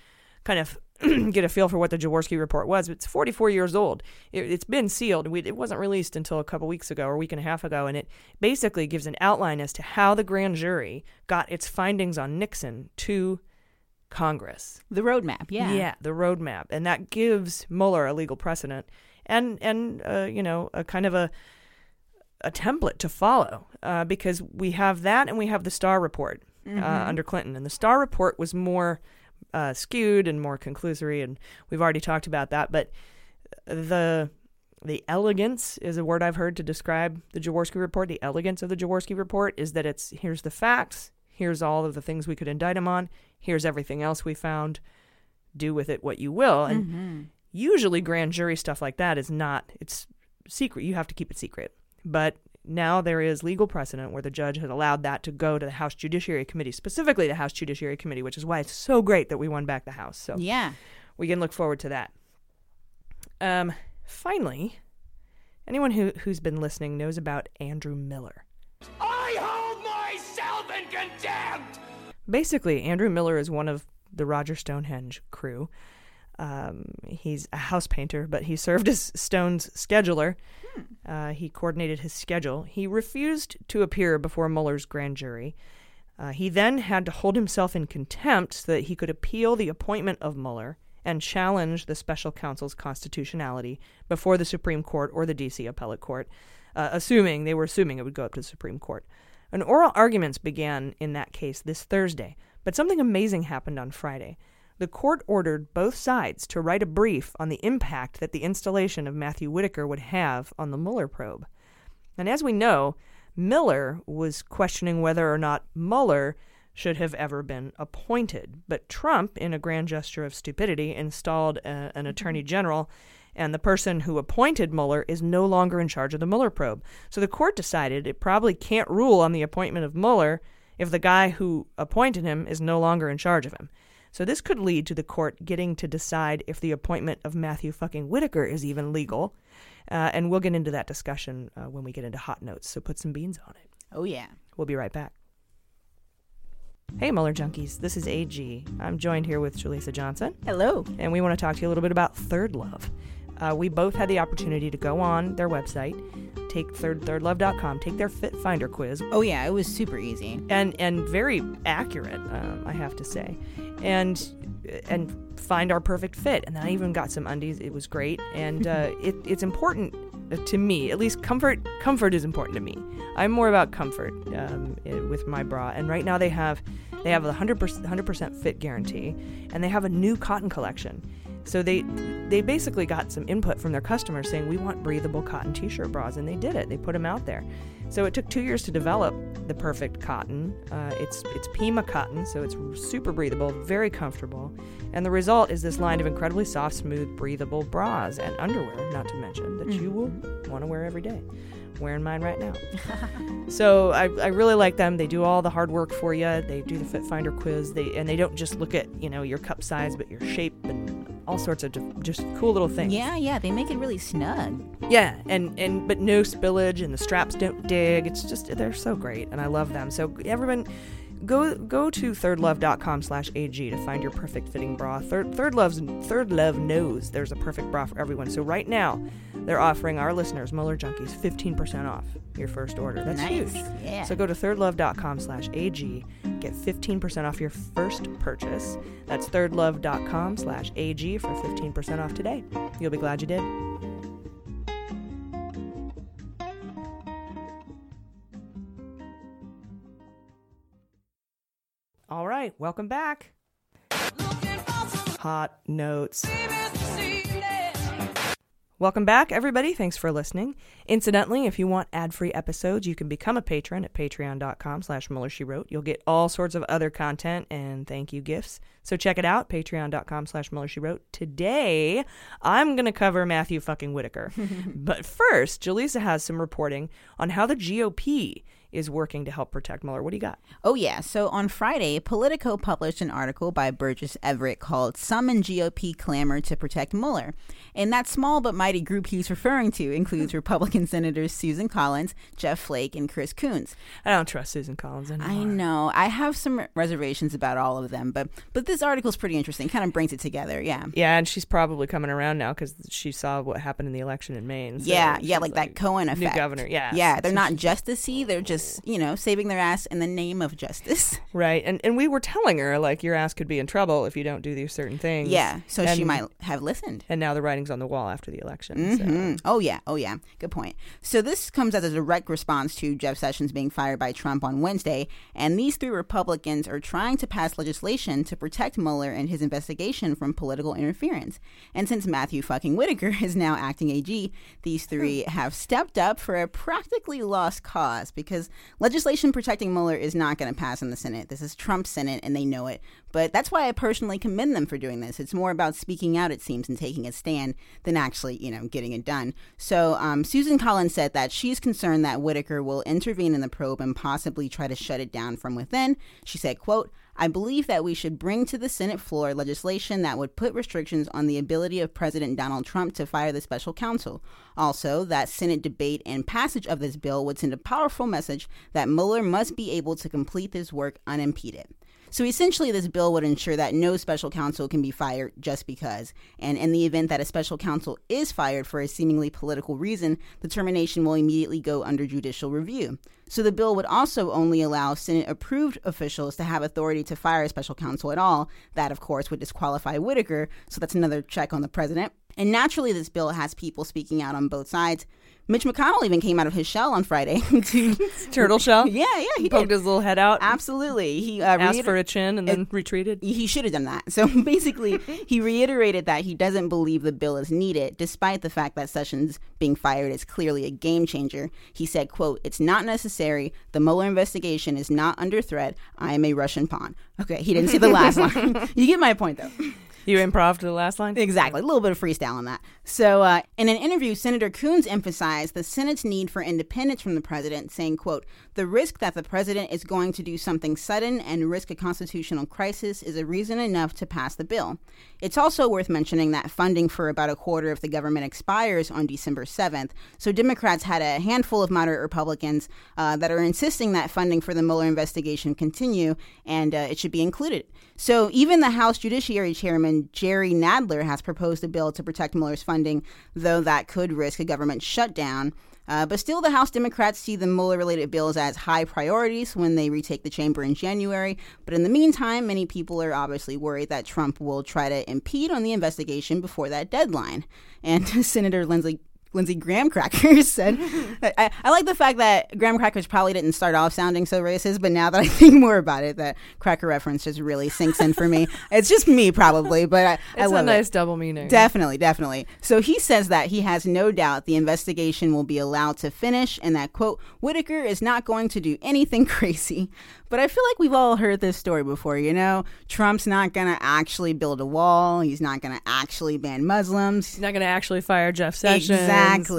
kind of <clears throat> get a feel for what the Jaworski report was. It's 44 years old. It, has been sealed. We, it wasn't released until a couple weeks ago or a week and a half ago, and it basically gives an outline as to how the grand jury got its findings on Nixon to Congress. The roadmap, yeah. Yeah, the roadmap. And that gives Mueller a legal precedent and and uh, you know a kind of a a template to follow uh, because we have that and we have the Starr report Mhm. uh, under Clinton, and the Starr report was more uh, skewed and more conclusory, and we've already talked about that. But the the elegance is a word I've heard to describe the Jaworski report. The elegance of the Jaworski report is that it's here's the facts, here's all of the things we could indict him on, here's everything else we found. Do with it what you will, and Mhm. usually grand jury stuff like that is not it's secret you have to keep it secret but now there is legal precedent where the judge has allowed that to go to the house judiciary committee specifically the house judiciary committee which is why it's so great that we won back the house so Yeah. we can look forward to that um finally anyone who who's been listening knows about andrew miller I hold myself in contempt! basically, Andrew Miller is one of the Roger Stonehenge crew. Um, he's a house painter, but he served as Stone's scheduler. Uh, he coordinated his schedule. He refused to appear before Mueller's grand jury. Uh, he then had to hold himself in contempt so that he could appeal the appointment of Mueller and challenge the special counsel's constitutionality before the Supreme Court or the D.C. Appellate Court, uh, assuming they were assuming it would go up to the Supreme Court. An oral arguments began in that case this Thursday, but something amazing happened on Friday. The court ordered both sides to write a brief on the impact that the installation of Matthew Whitaker would have on the Mueller probe. And as we know, Miller was questioning whether or not Mueller should have ever been appointed. But Trump, in a grand gesture of stupidity, installed a, an mm-hmm. attorney general, and the person who appointed Mueller is no longer in charge of the Mueller probe. So the court decided it probably can't rule on the appointment of Mueller if the guy who appointed him is no longer in charge of him. So this could lead to the court getting to decide if the appointment of Matthew fucking Whitaker is even legal. Uh, and we'll get into that discussion uh, when we get into hot notes. So put some beans on it. Oh, yeah. We'll be right back. Hey, Mueller Junkies. This is AG. I'm joined here with Jaleesa Johnson. Hello. And we want to talk to you a little bit about Third Love. Uh, we both had the opportunity to go on their website, take third thirdlove.com, take their Fit Finder quiz. Oh yeah, it was super easy and and very accurate, um, I have to say, and and find our perfect fit. And then I even got some undies. It was great, and uh, <laughs> it, it's important to me. At least comfort comfort is important to me. I'm more about comfort um, with my bra, and right now they have they have a hundred percent hundred percent fit guarantee, and they have a new cotton collection. So they they basically got some input from their customers saying we want breathable cotton t-shirt bras, and they did it. They put them out there. So it took two years to develop the perfect cotton. Uh, it's it's Pima cotton, so it's super breathable, very comfortable, and the result is this line of incredibly soft, smooth, breathable bras and underwear. Not to mention that you will want to wear every day. Wearing mine right now. <laughs> so I, I really like them. They do all the hard work for you. They do the Fit Finder quiz. They and they don't just look at you know your cup size, but your shape and all sorts of just cool little things. Yeah, yeah, they make it really snug. Yeah, and and but no spillage, and the straps don't dig. It's just they're so great, and I love them. So everyone, go go to thirdlove.com/ag to find your perfect fitting bra. Third Third Love's Third Love knows there's a perfect bra for everyone. So right now, they're offering our listeners, Mueller Junkies, 15% off your first order. That's Nice, huge. yeah. So go to thirdlove.com/ag, get 15% off your first purchase. That's thirdlove.com/ag for 15% off today. You'll be glad you did. Right, welcome back. Hot notes. Welcome back, everybody. Thanks for listening. Incidentally, if you want ad-free episodes, you can become a patron at patreon.com slash Mueller She Wrote. You'll get all sorts of other content and thank you gifts. So check it out, patreon.com slash Mueller She Wrote. Today, I'm going to cover Matthew fucking Whitaker. <laughs> but first, Jaleesa has some reporting on how the GOP is working to help protect Mueller. What do you got? Oh, yeah. So on Friday, Politico published an article by Burgess Everett called Some in GOP Clamor to Protect Mueller. And that small but mighty group he's referring to includes <laughs> Republican Senators Susan Collins, Jeff Flake, and Chris Coons. I don't trust Susan Collins anymore. I know. I have some reservations about all of them, but but this article's pretty interesting. Kind of brings it together. Yeah. Yeah, and she's probably coming around now because she saw what happened in the election in Maine. So yeah, yeah, she's like, that Cohen effect. New governor, yeah. Yeah, they're not just a C, they're just you know saving their ass in the name of justice. <laughs> Right, and and we were telling her like your ass could be in trouble if you don't do these certain things. Yeah, so she might have listened. And now the writing's on the wall after the election. so- Mhm. Oh yeah, oh yeah. Good point. So this comes as a direct response to Jeff Sessions being fired by Trump on Wednesday, and these three Republicans are trying to pass legislation to protect Mueller and his investigation from political interference. And since Matthew fucking Whitaker <laughs> is now acting AG, these three have stepped up for a practically lost cause because legislation protecting Mueller is not going to pass in the Senate. This is Trump's Senate, and they know it. But that's why I personally commend them for doing this. It's more about speaking out, it seems, and taking a stand than actually, you know, getting it done. So um, Susan Collins said that she's concerned that Whitaker will intervene in the probe and possibly try to shut it down from within. She said, quote, I believe that we should bring to the Senate floor legislation that would put restrictions on the ability of President Donald Trump to fire the special counsel. Also, that Senate debate and passage of this bill would send a powerful message that Mueller must be able to complete this work unimpeded. So essentially, this bill would ensure that no special counsel can be fired just because. And in the event that a special counsel is fired for a seemingly political reason, the termination will immediately go under judicial review. So the bill would also only allow Senate approved officials to have authority to fire a special counsel at all. That, of course, would disqualify Whitaker. So that's another check on the president. And naturally, this bill has people speaking out on both sides. Mitch McConnell even came out of his shell on Friday to <laughs> Turtle shell? <laughs> Yeah, yeah, he Poked did. his little head out. Absolutely, he uh, asked reiter- for a chin and then retreated. He should have done that. <laughs> So basically, he reiterated that he doesn't believe the bill is needed, despite the fact that Sessions being fired is clearly a game changer. He said, "quote It's not necessary. The Mueller investigation is not under threat. I am a Russian pawn." Okay, he didn't say the last line. You get my point, though. You improv to the last line? Exactly. A little bit of freestyle on that. So, uh, in an interview, Senator Coons emphasized the Senate's need for independence from the president, saying, quote, the risk that the president is going to do something sudden and risk a constitutional crisis is a reason enough to pass the bill. It's also worth mentioning that funding for about a quarter of the government expires on December 7th. So, Democrats had a handful of moderate Republicans uh, that are insisting that funding for the Mueller investigation continue and uh, it should be included. So, even the House Judiciary Chairman Jerry Nadler has proposed a bill to protect Mueller's funding, though that could risk a government shutdown. Uh, but still, the House Democrats see the Mueller related bills as high priorities when they retake the chamber in January. But in the meantime, many people are obviously worried that Trump will try to impede on the investigation before that deadline. And <laughs> Senator Lindsey Lindsey Graham Crackers <laughs> said, <laughs> I, I like the fact that Graham Crackers probably didn't start off sounding so racist, but now that I <laughs> think more about it, that cracker reference just really sinks in for me. It's just me, probably, but I, I It's a nice it. double meaning. Definitely, definitely. So he says that he has no doubt the investigation will be allowed to finish and that, quote, Whitaker is not going to do anything crazy. But I feel like we've all heard this story before, you know? Trump's not going to actually build a wall. He's not going to actually ban Muslims. He's not going to actually fire Jeff Sessions. Exactly.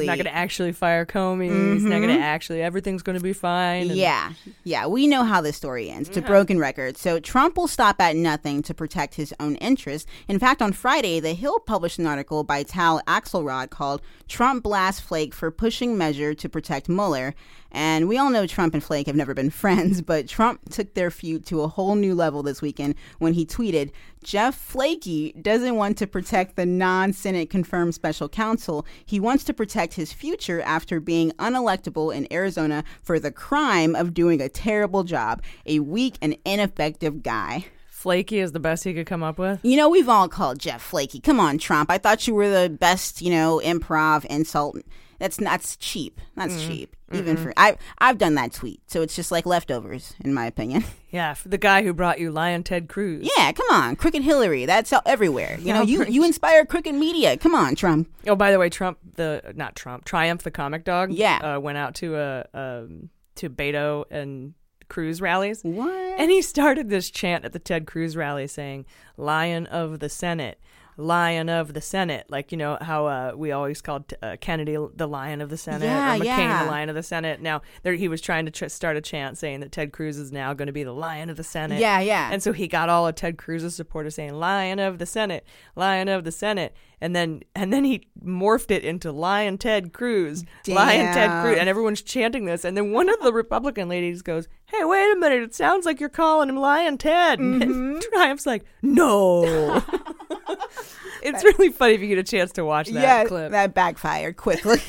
He's not going to actually fire Comey. He's not going to Mhm. actually, everything's going to be fine. and- Yeah, yeah, we know how this story ends. It's a broken record. So Trump will stop at nothing to protect his own interests. In fact, on Friday, The Hill published an article by Tal Axelrod called "Trump Blasts Flake for Pushing Measure to Protect Mueller." And we all know Trump and Flake have never been <laughs> friends, but Trump took their feud to a whole new level this weekend when he tweeted, Jeff Flakey doesn't want to protect the non Senate confirmed special counsel. He wants to protect his future after being unelectable in Arizona for the crime of doing a terrible job. A weak and ineffective guy. Flaky is the best he could come up with. You know, we've all called Jeff flaky. Come on, Trump. I thought you were the best, you know, improv insult. That's that's cheap. That's Mm. cheap. Even Mm-mm. for I I've done that tweet. So it's just like leftovers in my opinion. <laughs> Yeah, for the guy who brought you Lion Ted Cruz. Yeah, come on. Crooked Hillary. That's everywhere. You know, you you inspire crooked media. Come on, Trump. Oh, by the way, Trump the not Trump Triumph the comic dog. Yeah. uh, went out to a um, to Beto and Cruz rallies. What? And he started this chant at the Ted Cruz rally saying, "Lion of the Senate." Lion of the Senate, like you know how uh, we always called uh, Kennedy the Lion of the Senate, Yeah, or McCain yeah. the Lion of the Senate. Now there, he was trying to tr- start a chant saying that Ted Cruz is now going to be the Lion of the Senate. Yeah, yeah. And so he got all of Ted Cruz's supporters saying "Lion of the Senate, Lion of the Senate," and then and then he morphed it into Lion Ted Cruz, Lion Ted Cruz, and everyone's chanting this. And then one of the Republican ladies goes, "Hey, wait a minute! It sounds like you're calling him Lion Ted." <laughs> Mm-hmm. And Triumph's like, "No." <laughs> it's really funny if you get a chance to watch that yeah, clip. that backfired quickly.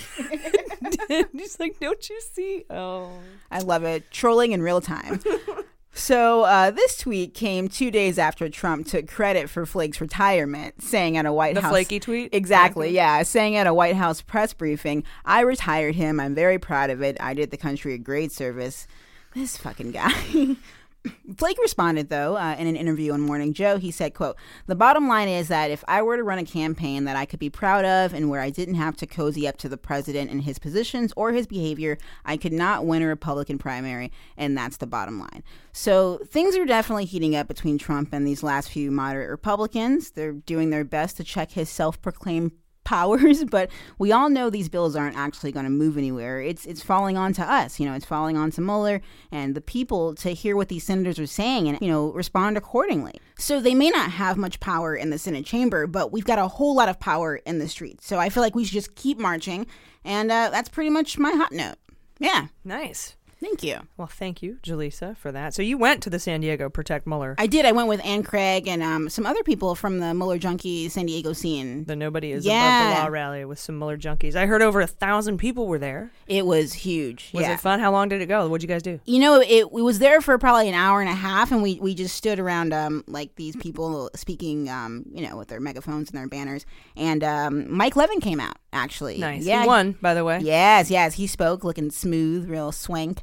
<laughs> He's like, don't you see? Oh, I love it. Trolling in real time. So uh, this tweet came two days after Trump took credit for Flake's retirement, saying at a White The House flaky tweet? Exactly, yeah, saying at a White House press briefing, "I retired him. I'm very proud of it. I did the country a great service." This fucking guy. <laughs> Flake responded though uh, in an interview on Morning Joe. He said, "quote The bottom line is that if I were to run a campaign that I could be proud of and where I didn't have to cozy up to the president and his positions or his behavior, I could not win a Republican primary, and that's the bottom line." So things are definitely heating up between Trump and these last few moderate Republicans. They're doing their best to check his self-proclaimed powers, <laughs> but we all know these bills aren't actually going to move anywhere. It's it's falling on to us, you know, it's falling on to Mueller and the people to hear what these senators are saying and you know respond accordingly. So they may not have much power in the Senate chamber, but we've got a whole lot of power in the streets. So I feel like we should just keep marching, and uh, that's pretty much my hot note. Yeah, nice. Thank you. Well, thank you, Jaleesa, for that. So you went to the San Diego Protect Mueller. I did. I went with Ann Craig and um, some other people from the Mueller Junkie San Diego scene. The Nobody is Yeah. Above the Law rally with some Mueller junkies. I heard over a thousand people were there. It was huge. Was yeah. it fun? How long did it go? What'd you guys do? You know, it we was there for probably an hour and a half, and we, we just stood around um like these people speaking um you know with their megaphones and their banners, and um Mike Levin came out actually. Nice. Yeah, He won, by the way. Yes, yes, he spoke looking smooth, real swank.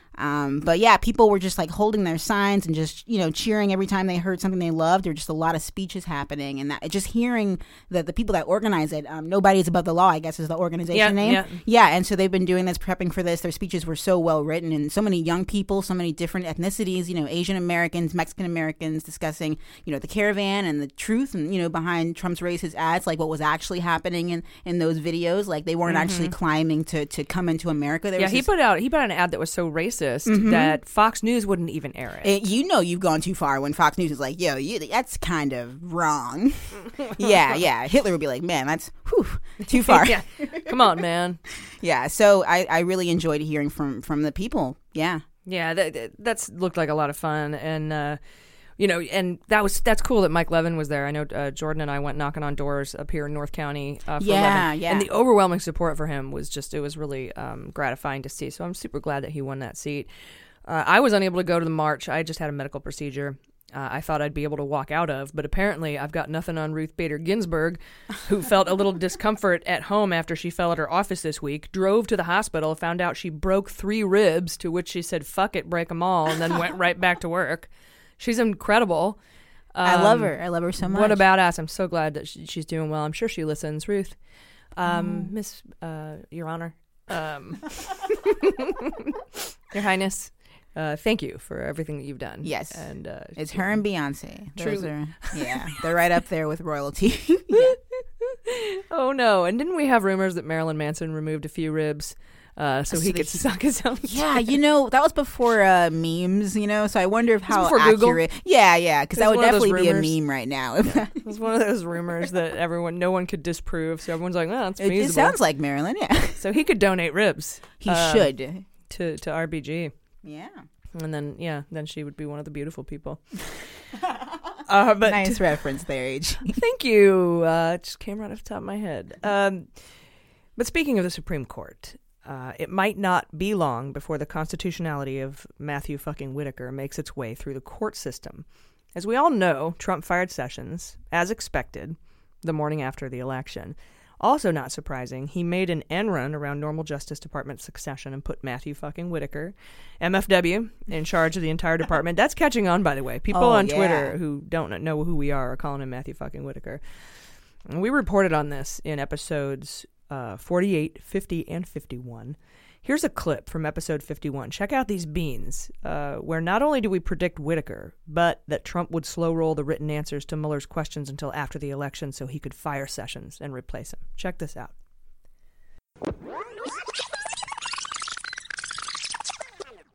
Um, but yeah, people were just like holding their signs and just you know cheering every time they heard something they loved. There were just a lot of speeches happening, and that just hearing that the people that organize it, um, nobody's above the law, I guess is the organization Yeah, name. yeah. Yeah, and so they've been doing this, prepping for this. Their speeches were so well written, and so many young people, so many different ethnicities. You know, Asian Americans, Mexican Americans, discussing you know the caravan and the truth, and you know behind Trump's racist ads, like what was actually happening in in those videos. Like they weren't actually Mhm. climbing to to come into America. There yeah, he this- put out he put out an ad that was so racist Mhm. that Fox News wouldn't even air it. It, you know you've gone too far when Fox News is like, "Yo, you, that's kind of wrong." yeah, <laughs> yeah. Hitler would be like, "Man, that's whew, too far." <laughs> Yeah. Come on, man. yeah. So I, I really enjoyed hearing from from the people. Yeah. Yeah, that, that- that's looked like a lot of fun, and uh, you know, and that was that's cool that Mike Levin was there. I know uh, Jordan and I went knocking on doors up here in North County uh, for Yeah, Levin, yeah. and the overwhelming support for him was just it was really um, gratifying to see. So I'm super glad that he won that seat. Uh, I was unable to go to the march. I just had a medical procedure. Uh, I thought I'd be able to walk out of, but apparently I've got nothing on Ruth Bader Ginsburg, who <laughs> felt a little discomfort at home after she fell at her office this week, drove to the hospital, found out she broke three ribs, to which she said, fuck it, break them all, and then went right back to work. She's incredible. I love Um, her. I love her so much. What a badass. I'm so glad that she, she's doing well. I'm sure she listens. Ruth, um, Mm. Miss, uh, Your Honor, um, <laughs> Your Highness, uh, thank you for everything that you've done. Yes. And uh, It's her and Beyonce. Those are <laughs> yeah, they're right up there with royalty. <laughs> oh no! And didn't we have rumors that Marilyn Manson removed a few ribs uh, so, So he could he- suck his own? <laughs> yeah, you know that was before uh, memes. You know, so I wonder if how before Google? accurate. Yeah, yeah, because that would one of those definitely be a meme right now. <laughs> It was one of those rumors that everyone, no one could disprove. So everyone's like, "Oh, it's It- it sounds like Marilyn, yeah. <laughs> So he could donate ribs. He uh, should. to to RBG. Yeah. And then yeah, then she would be one of the beautiful people. uh, but nice reference there, Age. Thank you. Uh, just came right off the top of my head. Um, but speaking of the Supreme Court, uh, it might not be long before the constitutionality of Matthew fucking Whitaker makes its way through the court system. As we all know, Trump fired Sessions, as expected, the morning after the election. Also, not surprising, he made an end run around normal Justice Department succession and put Matthew fucking Whitaker, MFW, in charge of the entire department. That's catching on, by the way. People Oh, on yeah. Twitter who don't know who we are are calling him Matthew fucking Whitaker. And we reported on this in episodes uh, 48, 50, and 51. Here's a clip from episode 51. Check out these beans, uh, where not only do we predict Whitaker, but that Trump would slow roll the written answers to Mueller's questions until after the election so he could fire Sessions and replace him. Check this out.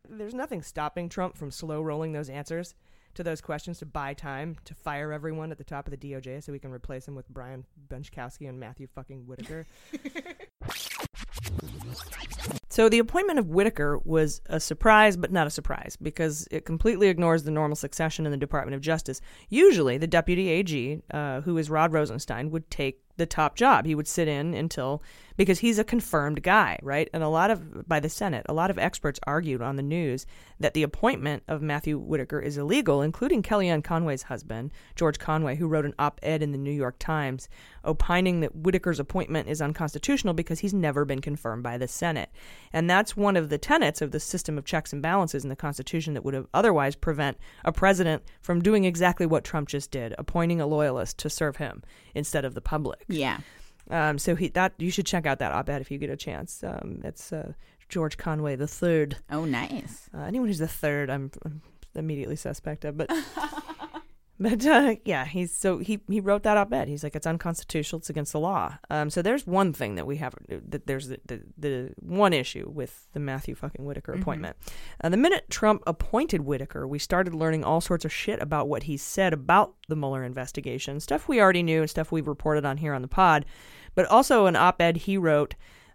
There's nothing stopping Trump from slow rolling those answers to those questions to buy time to fire everyone at the top of the DOJ so we can replace him with Brian Benczkowski and Matthew fucking Whitaker. <laughs> So the appointment of Whitaker was a surprise, but not a surprise, because it completely ignores the normal succession in the Department of Justice. Usually, the deputy AG, uh, who is Rod Rosenstein, would take the top job. He would sit in until because he's a confirmed guy, right? And a lot of by the Senate, a lot of experts argued on the news that the appointment of Matthew Whitaker is illegal, including Kellyanne Conway's husband, George Conway, who wrote an op-ed in the New York Times opining that Whitaker's appointment is unconstitutional because he's never been confirmed by the Senate. And that's one of the tenets of the system of checks and balances in the Constitution that would have otherwise prevent a president from doing exactly what Trump just did, appointing a loyalist to serve him instead of the public. Yeah. Um, so he that you should check out that op-ed if you get a chance. Um, it's uh, George Conway the third. Oh, nice. Uh, anyone who's the third, I'm, I'm immediately suspect of. But <laughs> but uh, yeah, he's so he he wrote that op-ed. He's like it's unconstitutional. It's against the law. Um, so there's one thing that we have that there's the, the, the one issue with the Matthew fucking Whitaker Mm-hmm. appointment. Uh, the minute Trump appointed Whitaker, we started learning all sorts of shit about what he said about the Mueller investigation, stuff we already knew and stuff we've reported on here on the pod, but also an op-ed he wrote,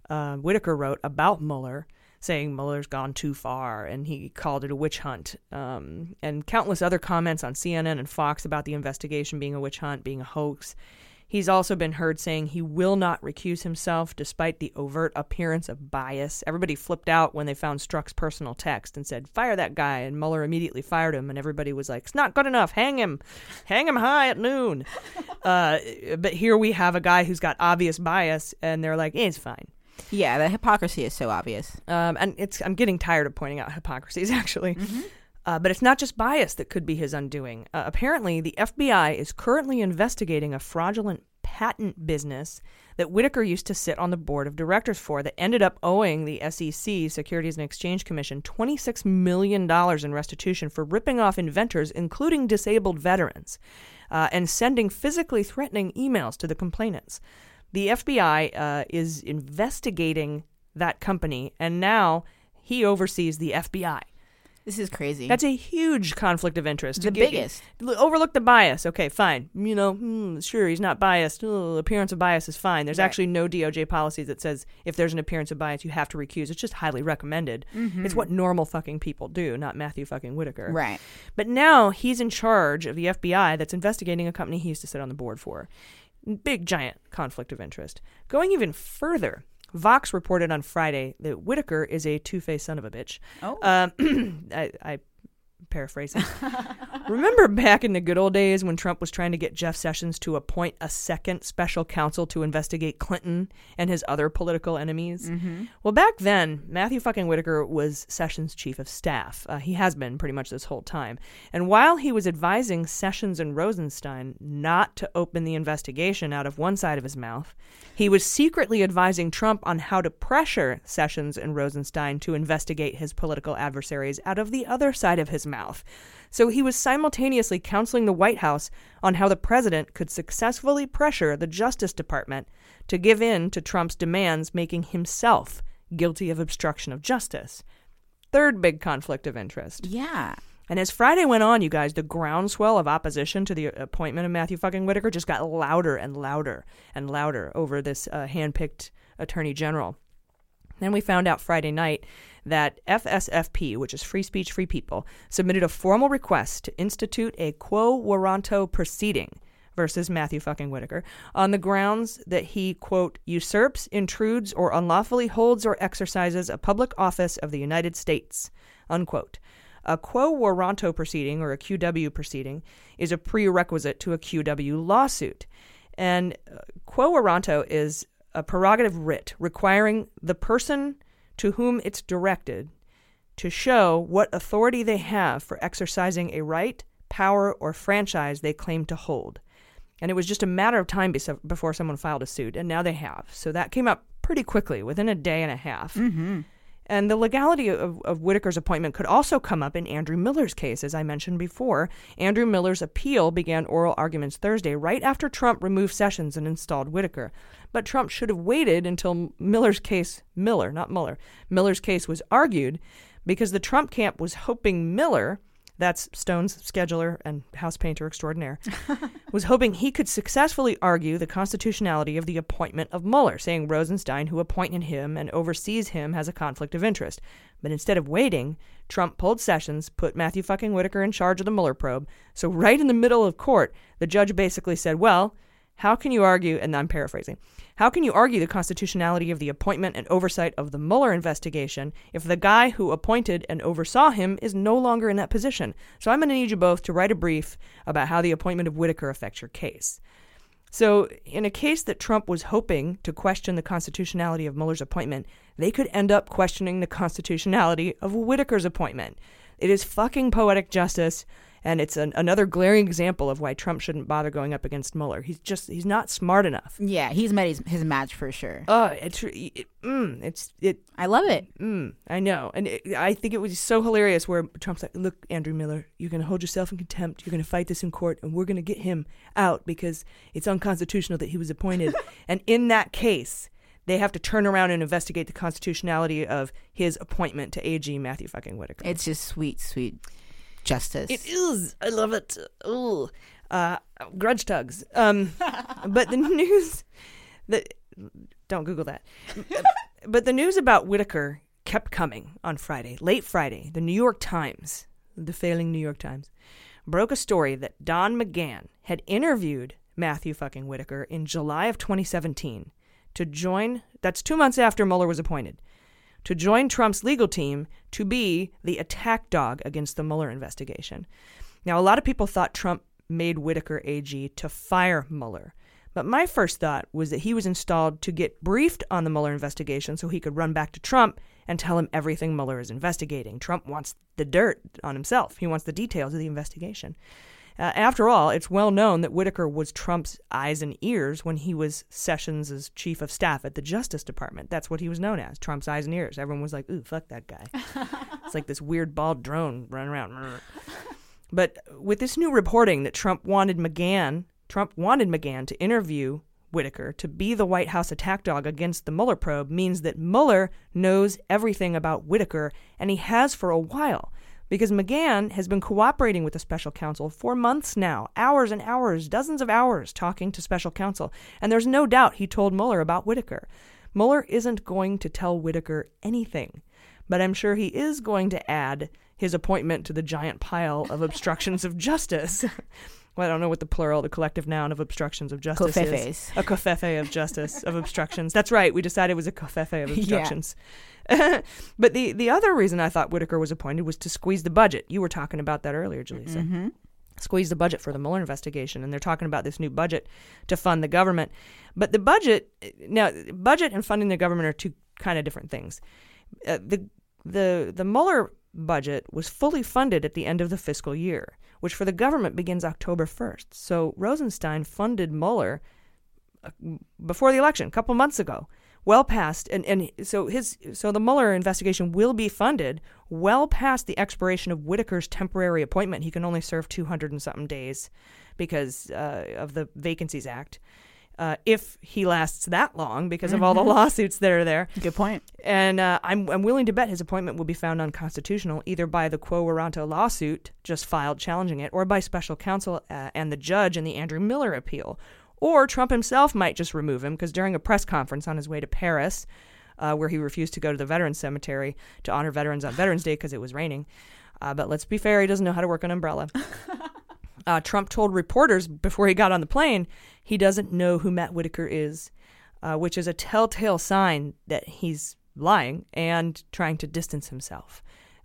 uh, Whitaker wrote about Mueller saying Mueller's gone too far and he called it a witch hunt. Um, and countless other comments on CNN and Fox about the investigation being a witch hunt, being a hoax. He's also been heard saying he will not recuse himself despite the overt appearance of bias. Everybody flipped out when they found Strzok's personal text and said, Fire that guy. And Mueller immediately fired him. And everybody was like, It's not good enough. Hang him. Hang him high at noon. <laughs> uh, but here we have a guy who's got obvious bias, and they're like, It's fine. Yeah, the hypocrisy is so obvious. Um, and it's I'm getting tired of pointing out hypocrisies <laughs> actually. Uh, but it's not just bias that could be his undoing. Uh, apparently, the FBI is currently investigating a fraudulent patent business that Whitaker used to sit on the board of directors for that ended up owing the SEC, Securities and Exchange Commission, $26 million in restitution for ripping off inventors, including disabled veterans, uh, and sending physically threatening emails to the complainants. The FBI uh, is investigating that company, and now he oversees the FBI. This is crazy. That's a huge conflict of interest. The biggest. Overlook the bias. Okay, fine. You know, hmm, sure, he's not biased. Appearance of bias is fine. There's Right. actually no DOJ policy that says if there's an appearance of bias, you have to recuse. It's just highly recommended. Mhm. It's what normal fucking people do, not Matthew fucking Whitaker. Right. But now he's in charge of the FBI that's investigating a company he used to sit on the board for. Big, giant conflict of interest. Going even further, Vox reported on Friday that Whitaker is a two faced son of a bitch. Oh. Um, <clears throat> I, I paraphrasing. <laughs> Remember back in the good old days when Trump was trying to get Jeff Sessions to appoint a second special counsel to investigate Clinton and his other political enemies? Mhm. Well, back then, Matthew fucking Whitaker was Sessions' chief of staff. Uh, he has been pretty much this whole time. And while he was advising Sessions and Rosenstein not to open the investigation out of one side of his mouth, he was secretly advising Trump on how to pressure Sessions and Rosenstein to investigate his political adversaries out of the other side of his mouth. So he was simultaneously counseling the White House on how the president could successfully pressure the Justice Department to give in to Trump's demands, making himself guilty of obstruction of justice. Third big conflict of interest. Yeah. And as Friday went on, you guys, the groundswell of opposition to the appointment of Matthew fucking Whitaker just got louder and louder and louder over this uh, handpicked attorney general. Then we found out Friday night that FSFP, which is Free Speech Free People, submitted a formal request to institute a quo warranto proceeding versus Matthew fucking Whitaker on the grounds that he, quote, usurps, intrudes, or unlawfully holds or exercises a public office of the United States, unquote. A quo warranto proceeding, or a QW proceeding, is a prerequisite to a QW lawsuit. And uh, quo warranto is a prerogative writ requiring the person to whom it's directed to show what authority they have for exercising a right, power, or franchise they claim to hold. And it was just a matter of time before someone filed a suit, and now they have. So that came up pretty quickly, within a day and a half. Mm-hmm. And the legality of, of Whitaker's appointment could also come up in Andrew Miller's case, as I mentioned before. Andrew Miller's appeal began oral arguments Thursday, right after Trump removed Sessions and installed Whitaker. But Trump should have waited until Miller's case, Miller, not Mueller, Miller's case was argued, because the Trump camp was hoping Miller, that's Stone's scheduler and house painter extraordinaire, <laughs> was hoping he could successfully argue the constitutionality of the appointment of Mueller, saying Rosenstein, who appointed him and oversees him, has a conflict of interest. But instead of waiting, Trump pulled Sessions, put Matthew fucking Whitaker in charge of the Mueller probe. So right in the middle of court, the judge basically said, "Well, How can you argue, and I'm paraphrasing, how can you argue the constitutionality of the appointment and oversight of the Mueller investigation if the guy who appointed and oversaw him is no longer in that position? So I'm going to need you both to write a brief about how the appointment of Whitaker affects your case. So, in a case that Trump was hoping to question the constitutionality of Mueller's appointment, they could end up questioning the constitutionality of Whitaker's appointment. It is fucking poetic justice and it's an, another glaring example of why Trump shouldn't bother going up against Mueller. He's just he's not smart enough. Yeah, he's met his, his match for sure. Oh, uh, it's it, mm, it's it. I love it. Mm, I know, and it, I think it was so hilarious where Trump's like, "Look, Andrew Miller, you're going to hold yourself in contempt. You're going to fight this in court, and we're going to get him out because it's unconstitutional that he was appointed." <laughs> and in that case they have to turn around and investigate the constitutionality of his appointment to AG Matthew fucking Whitaker. It's just sweet, sweet justice. It is. I love it. Ooh. Uh, grudge tugs. Um, <laughs> but the news, the don't Google that. <laughs> but the news about Whitaker kept coming on Friday, late Friday. The New York Times, the failing New York Times, broke a story that Don McGahn had interviewed Matthew fucking Whitaker in July of 2017 to join. That's two months after Mueller was appointed to join Trump's legal team to be the attack dog against the Mueller investigation. Now, a lot of people thought Trump made Whitaker AG to fire Mueller. But my first thought was that he was installed to get briefed on the Mueller investigation so he could run back to Trump and tell him everything Mueller is investigating. Trump wants the dirt on himself, he wants the details of the investigation. Uh, after all, it's well known that Whitaker was Trump's eyes and ears when he was Sessions' chief of staff at the Justice Department. That's what he was known as, Trump's eyes and ears. Everyone was like, ooh, fuck that guy. <laughs> it's like this weird bald drone running around. but with this new reporting that Trump wanted McGahn, Trump wanted McGahn to interview Whitaker to be the White House attack dog against the Mueller probe means that Mueller knows everything about Whitaker, and he has for a while because McGahn has been cooperating with the special counsel for months now, hours and hours, dozens of hours talking to special counsel. And there's no doubt he told Mueller about Whitaker. Mueller isn't going to tell Whitaker anything, but I'm sure he is going to add his appointment to the giant pile of obstructions of justice. <laughs> well, I don't know what the plural, the collective noun of obstructions of justice Covfefes. is. A covfefe of justice, of obstructions. That's right. We decided it was a covfefe of <laughs> obstructions. Yeah. <laughs> but the the other reason I thought Whitaker was appointed was to squeeze the budget. You were talking about that earlier, Jaleesa. Mm-hmm. Squeeze the budget for the Mueller investigation, and they're talking about this new budget to fund the government. But the budget now, budget and funding the government are two kind of different things. Uh, the the the Mueller budget was fully funded at the end of the fiscal year, which for the government begins October 1st. So Rosenstein funded Mueller uh, before the election, a couple months ago well past and, and so his so the Mueller investigation will be funded well past the expiration of Whitaker's temporary appointment. He can only serve 200 and something days because uh, of the Vacancies Act. Uh, if he lasts that long because of all the mm-hmm. lawsuits that are there. Good point. And uh, I'm, I'm willing to bet his appointment will be found unconstitutional either by the Quo Warranto lawsuit just filed challenging it or by special counsel uh, and the judge in the Andrew Miller appeal or Trump himself might just remove him because during a press conference on his way to Paris, uh, where he refused to go to the Veterans Cemetery to honor veterans on Veterans Day because it was raining. Uh, but let's be fair, he doesn't know how to work an umbrella. <laughs> Uh, Trump told reporters before he got on the plane he doesn't know who Matt Whitaker is, uh, which is a telltale sign that he's lying and trying to distance himself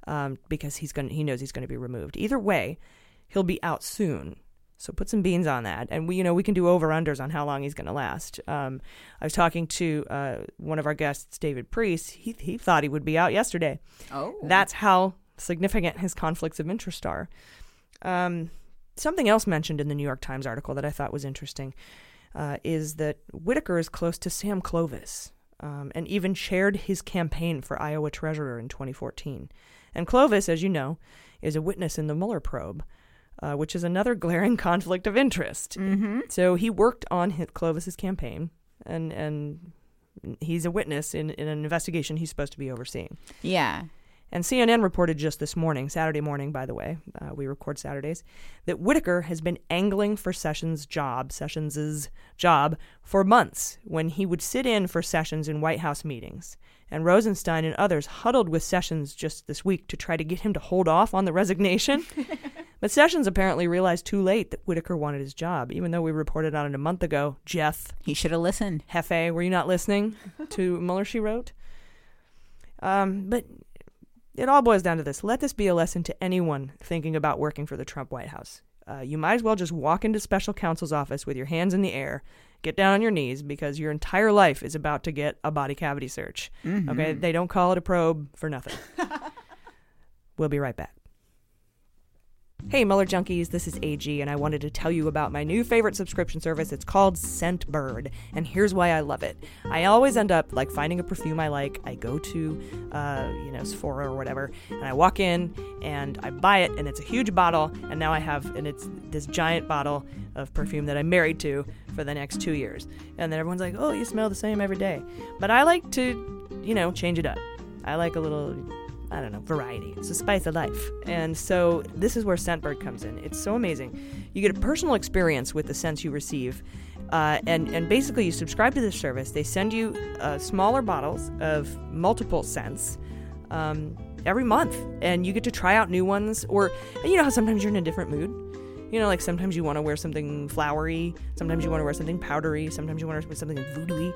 um, because he's going he knows he's going to be removed. Either way, he'll be out soon. So put some beans on that, and we, you know, we can do over unders on how long he's going to last. Um, I was talking to uh, one of our guests, David Priess. He he thought he would be out yesterday. Oh, that's how significant his conflicts of interest are. Um, something else mentioned in the New York Times article that I thought was interesting uh, is that Whitaker is close to Sam Clovis, um, and even chaired his campaign for Iowa treasurer in 2014. And Clovis, as you know, is a witness in the Mueller probe uh, which is another <laughs> glaring conflict of interest. Mm-hmm. So he worked on his, Clovis's campaign, and and he's a witness in, in an investigation he's supposed to be overseeing. Yeah. And CNN reported just this morning, Saturday morning, by the way, uh, we record Saturdays, that Whitaker has been angling for Sessions' job, Sessions' job, for months when he would sit in for Sessions in White House meetings. And Rosenstein and others huddled with Sessions just this week to try to get him to hold off on the resignation. <laughs> but Sessions apparently realized too late that Whitaker wanted his job, even though we reported on it a month ago. Jeff. He should have listened. Hefe, were you not listening to Mueller, she wrote? Um, but it all boils down to this. Let this be a lesson to anyone thinking about working for the Trump White House. Uh, you might as well just walk into special counsel's office with your hands in the air, get down on your knees because your entire life is about to get a body cavity search. Mhm. Okay, they don't call it a probe for nothing. <laughs> we'll be right back. Hey, Mueller Junkies, this is AG, and I wanted to tell you about my new favorite subscription service. It's called Scentbird, and here's why I love it. I always end up like finding a perfume I like. I go to, uh, you know, Sephora or whatever, and I walk in and I buy it, and it's a huge bottle, and now I have, and it's this giant bottle of perfume that I'm married to for the next two years. And then everyone's like, oh, you smell the same every day. But I like to, you know, change it up. I like a little I don't know, variety. It's the spice of life. And so this is where Scentbird comes in. It's so amazing. You get a personal experience with the scents you receive. Uh, and, and basically, you subscribe to this service. They send you uh, smaller bottles of multiple scents um, every month. And you get to try out new ones. Or, you know how sometimes you're in a different mood? You know, like sometimes you want to wear something flowery, sometimes you want to wear something powdery, sometimes you want to wear something voodoo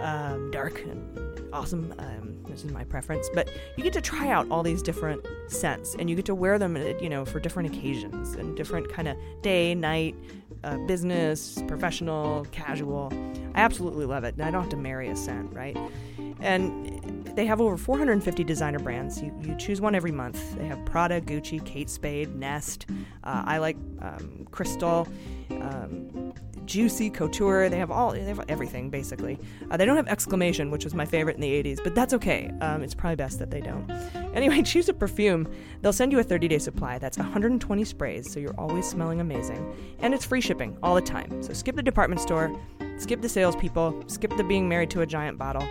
um, dark and awesome. Um, this is my preference, but you get to try out all these different scents, and you get to wear them, uh, you know, for different occasions and different kind of day, night, uh, business, professional, casual. I absolutely love it, and I don't have to marry a scent, right? And they have over 450 designer brands. You, you choose one every month. They have Prada, Gucci, Kate Spade, Nest. Uh, I like um, Crystal. Um, Juicy, Couture, they have all, they have everything basically. Uh, they don't have exclamation, which was my favorite in the 80s, but that's okay. Um, it's probably best that they don't. <laughs> Anyway, <laughs> choose a perfume. They'll send you a 30 day supply. That's 120 sprays, so you're always smelling amazing. And it's free shipping all the time. So skip the department store, skip the salespeople, skip the being married to a giant bottle,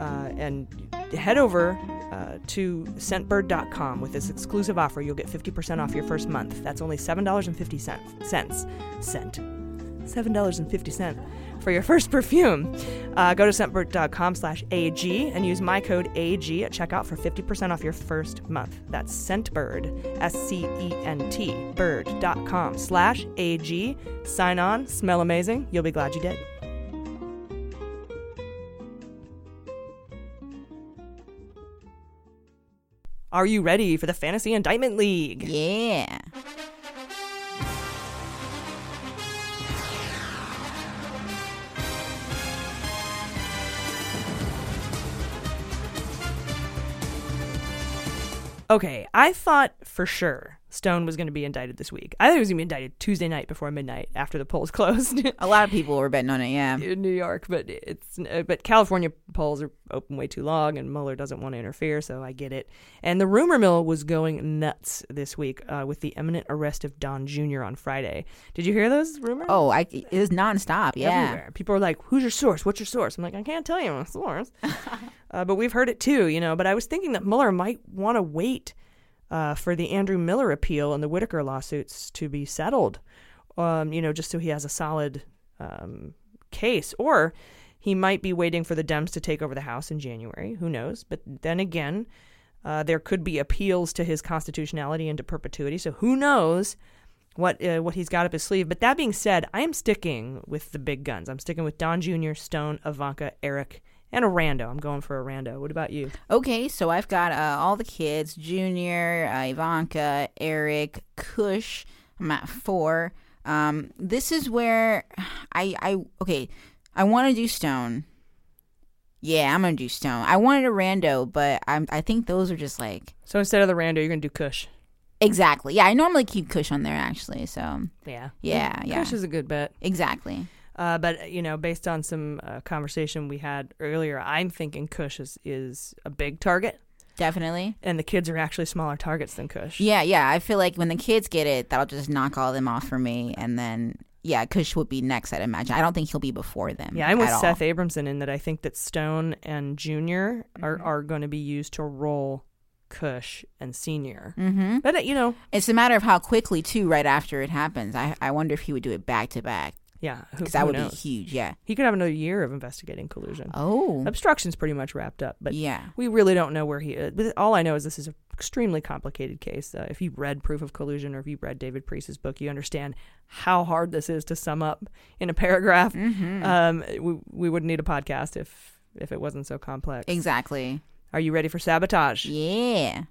uh, and head over uh, to scentbird.com with this exclusive offer. You'll get 50% off your first month. That's only $7.50 cents. Cent. $7.50 for your first perfume. Uh, go to scentbird.com slash AG and use my code AG at checkout for 50% off your first month. That's Scentbird, S-C-E-N-T, bird.com slash AG. Sign on, smell amazing. You'll be glad you did. Are you ready for the Fantasy Indictment League? Yeah. Okay, I thought for sure Stone was going to be indicted this week. I think he was going to be indicted Tuesday night before midnight after the polls <laughs> closed. A lot of people were betting on it, yeah. in New York, but it's uh, but California polls are open way too long, and Mueller doesn't want to interfere, so I get it. And the rumor mill was going nuts this week uh, with the imminent arrest of Don Jr. on Friday. Did you hear those rumors? Oh, I, it was nonstop, yeah. Everywhere. People are like, "Who's your source? What's your source?" I'm like, "I can't tell you my source," <laughs> uh, but we've heard it too, you know. But I was thinking that Mueller might want to wait uh, for the Andrew Miller appeal and the Whitaker lawsuits to be settled, um, you know, just so he has a solid um, case. Or he might be waiting for the Dems to take over the House in January. Who knows? But then again, uh, there could be appeals to his constitutionality into perpetuity. So who knows what uh, what he's got up his sleeve? But that being said, I am sticking with the big guns. I'm sticking with Don Jr., Stone, Ivanka, Eric, and a rando. I'm going for a rando. What about you? Okay, so I've got uh, all the kids Junior, uh, Ivanka, Eric, Kush. I'm at four. Um, this is where I, I okay, I want to do Stone. Yeah, I'm gonna do Stone. I wanted a rando, but I'm I think those are just like So instead of the rando, you're gonna do Kush. exactly. Yeah, I normally keep Kush on there actually. So Yeah. yeah, yeah. Kush is a good bet. Exactly. Uh, but you know, based on some uh, conversation we had earlier, I'm thinking Kush is, is a big target, Definitely. and the kids are actually smaller targets than Kush. Yeah, yeah. I feel like when the kids get it, that'll just knock all of them off for me, and then yeah, Kush would be next. I'd imagine. I don't think he'll be before them. Yeah, I'm with all. Seth Abramson in that I think that Stone and Junior Mm-hmm. are, are going to be used to roll Kush, and Senior. Mm-hmm. But uh, you know, it's a matter of how quickly too. Right after it happens, I I wonder if he would do it back to back. Yeah, because that would knows? be huge. Yeah. He could have another year of investigating collusion. Oh. obstruction's pretty much wrapped up, but Yeah. we really don't know where he is. But all I know is this is an extremely complicated case. Uh, if you read Proof of Collusion or if you read David Priess's book, you understand how hard this is to sum up in a paragraph. Mhm. Um, we we wouldn't need a podcast if if it wasn't so complex. Exactly. Are you ready for sabotage? Yeah.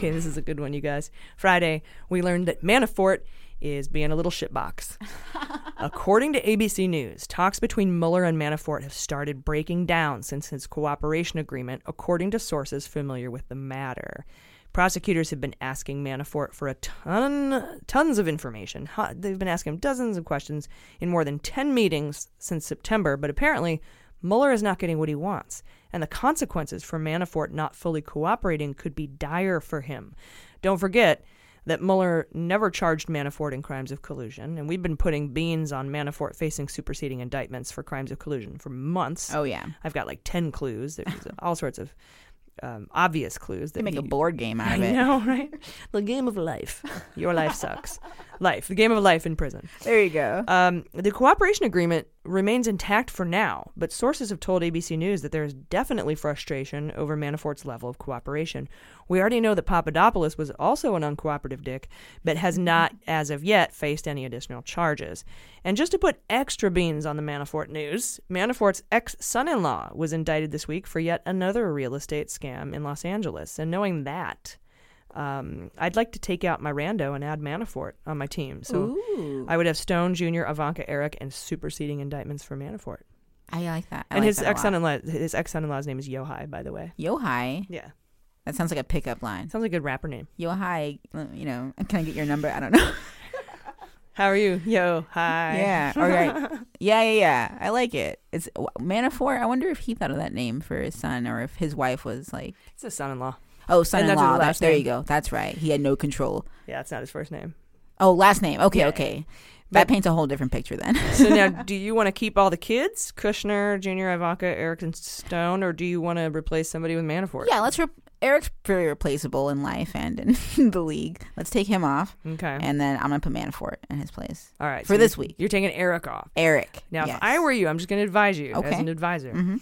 Okay, this is a good one, you guys. Friday, we learned that Manafort is being a little shitbox. <laughs> According to ABC News, talks between Mueller and Manafort have started breaking down since his cooperation agreement, according to sources familiar with the matter. Prosecutors have been asking Manafort for a ton, tons of information. They've been asking him dozens of questions in more than 10 meetings since September, but apparently Mueller is not getting what he wants, and the consequences for Manafort not fully cooperating could be dire for him. Don't forget that Mueller never charged Manafort in crimes of collusion, and we've been putting beans on Manafort facing superseding indictments for crimes of collusion for months. Oh, yeah. I've got like 10 clues. There's <laughs> all sorts of um, obvious clues. They make a board game out of I it. know, <laughs> right? The game of life. Your life sucks. life. The game of life in prison. There you go. Um, the cooperation agreement remains intact for now, but sources have told ABC News that there is definitely frustration over Manafort's level of cooperation. We already know that Papadopoulos was also an uncooperative dick, but has mm-hmm. not, as of yet, faced any additional charges. And just to put extra beans on the Manafort news, Manafort's ex son in law was indicted this week for yet another real estate scam in Los Angeles. And knowing that, um, I'd like to take out my rando and add Manafort on my team. So Ooh. I would have Stone Jr., Ivanka Eric, and superseding indictments for Manafort. I like that. I and like his that a lot. ex son-in-law, his ex son-in-law's name is Yohai, by the way. Yohai. Yeah. That sounds like a pickup line. Sounds like a good rapper name. Yohai. uh, You know, can I get your number? I don't know. <laughs> How are you? Yo, hi. Yeah. All right. <laughs> Yeah, yeah, yeah. I like it. It's Manafort. I wonder if he thought of that name for his son, or if his wife was like. It's a son-in-law. Oh, that's son-in-law. That's, last there you go. That's right. He had no control. Yeah, that's not his first name. Oh, last name. Okay, Yeah. okay. That paints a whole different picture then. <laughs> so now, <laughs> do you want to keep all the kids, Kushner, Jr., Ivanka, Eric, and Stone, or do you want to replace somebody with Manafort? yeah, let's. Re- Eric's very replaceable in life and in <laughs> the league. Let's take him off. Okay. And then I'm gonna put Manafort in his place. All right. For so this week. You're taking Eric off. Eric. Now, yes. if I were you, I'm just going to advise you as an advisor. Mhm.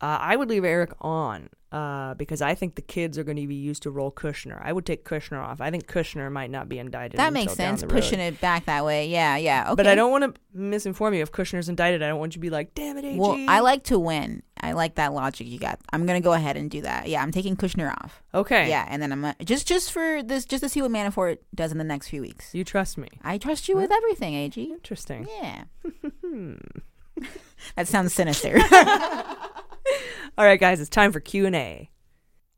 Uh, I would leave Eric on uh, because I think the kids are going to be used to roll Kushner. I would take Kushner off. I think Kushner might not be indicted. that makes sense. Pushing it back that way. Yeah, yeah. Okay. But I don't want to misinform you. If Kushner's indicted, I don't want you to be like, "Damn it, AG." Well, I like to win. I like that logic you got. I'm gonna go ahead and do that. Yeah, I'm taking Kushner off. Okay. Yeah, and then I'm uh, just just for this, just to see what Manafort does in the next few weeks. You trust me? I trust you with everything, Ag. Interesting. Yeah. <laughs> <laughs> that sounds sinister. <laughs> All right, guys, it's time for Q and A.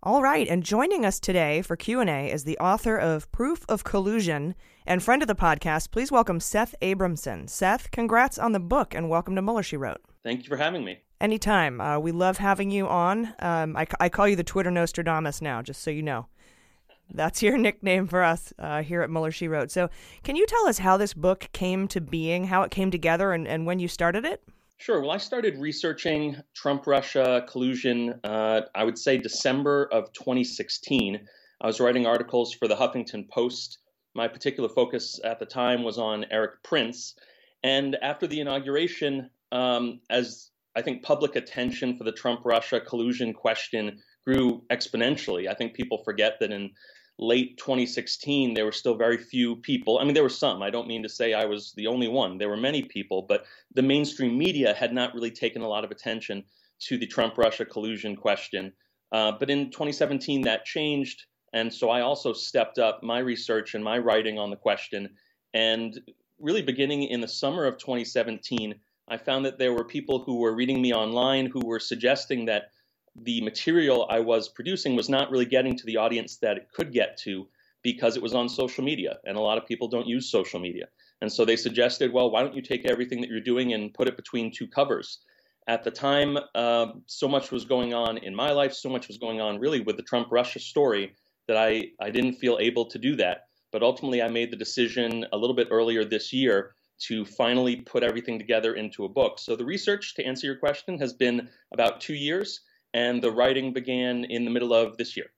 All right, and joining us today for Q and A is the author of Proof of Collusion and friend of the podcast. Please welcome Seth Abramson. Seth, congrats on the book and welcome to Mueller. She wrote. Thank you for having me. Anytime. Uh, we love having you on. Um, I, I call you the Twitter Nostradamus now, just so you know. That's your <laughs> nickname for us uh, here at Mueller She Wrote. So, can you tell us how this book came to being, how it came together, and, and when you started it? Sure. Well, I started researching Trump Russia collusion, uh, I would say December of 2016. I was writing articles for the Huffington Post. My particular focus at the time was on Erik Prince. And after the inauguration, um, as I think public attention for the Trump Russia collusion question grew exponentially, I think people forget that in late 2016, there were still very few people. I mean, there were some. I don't mean to say I was the only one. There were many people, but the mainstream media had not really taken a lot of attention to the Trump Russia collusion question. Uh, but in 2017, that changed. And so I also stepped up my research and my writing on the question. And really, beginning in the summer of 2017, I found that there were people who were reading me online who were suggesting that the material I was producing was not really getting to the audience that it could get to because it was on social media. And a lot of people don't use social media. And so they suggested, well, why don't you take everything that you're doing and put it between two covers? At the time, uh, so much was going on in my life, so much was going on really with the Trump Russia story that I, I didn't feel able to do that. But ultimately, I made the decision a little bit earlier this year to finally put everything together into a book. So the research, to answer your question, has been about two years, and the writing began in the middle of this year.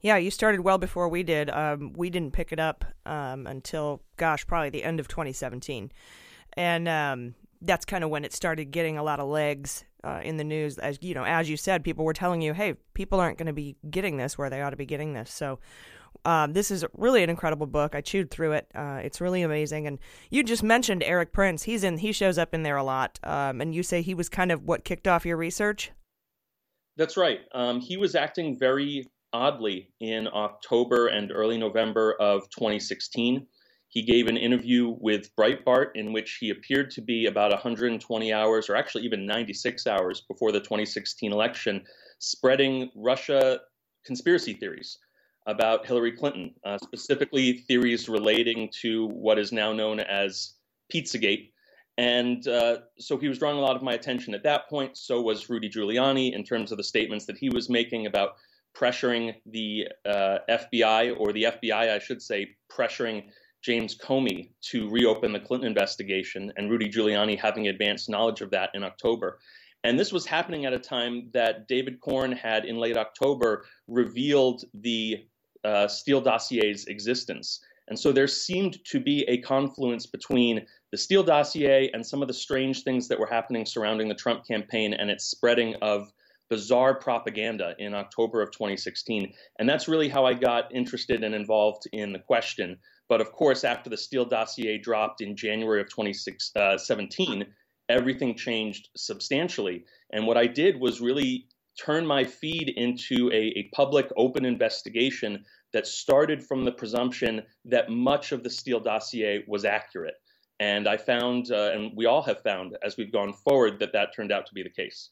Yeah, you started well before we did. Um, we didn't pick it up um, until, gosh, probably the end of 2017. And um, that's kind of when it started getting a lot of legs uh, in the news. As you know, as you said, people were telling you, "Hey, people aren't going to be getting this where they ought to be getting this." So, um, this is really an incredible book. I chewed through it. Uh, it's really amazing. And you just mentioned Erik Prince. He's in. He shows up in there a lot. Um, and you say he was kind of what kicked off your research. That's right. Um, he was acting very oddly in October and early November of 2016. He gave an interview with Breitbart in which he appeared to be about 120 hours, or actually even 96 hours before the 2016 election, spreading Russia conspiracy theories about Hillary Clinton, uh, specifically theories relating to what is now known as Pizzagate. And uh, so he was drawing a lot of my attention at that point. So was Rudy Giuliani in terms of the statements that he was making about pressuring the uh, FBI, or the FBI, I should say, pressuring James Comey to reopen the Clinton investigation, and Rudy Giuliani having advanced knowledge of that in October. And this was happening at a time that David Corn had, in late October, revealed the uh, Steele dossier's existence. And so there seemed to be a confluence between the Steele dossier and some of the strange things that were happening surrounding the Trump campaign and its spreading of bizarre propaganda in October of 2016. And that's really how I got interested and involved in the question. But of course, after the Steele dossier dropped in January of 2017, uh, everything changed substantially. And what I did was really turn my feed into a, a public open investigation that started from the presumption that much of the Steele dossier was accurate. And I found, uh, and we all have found as we've gone forward, that that turned out to be the case.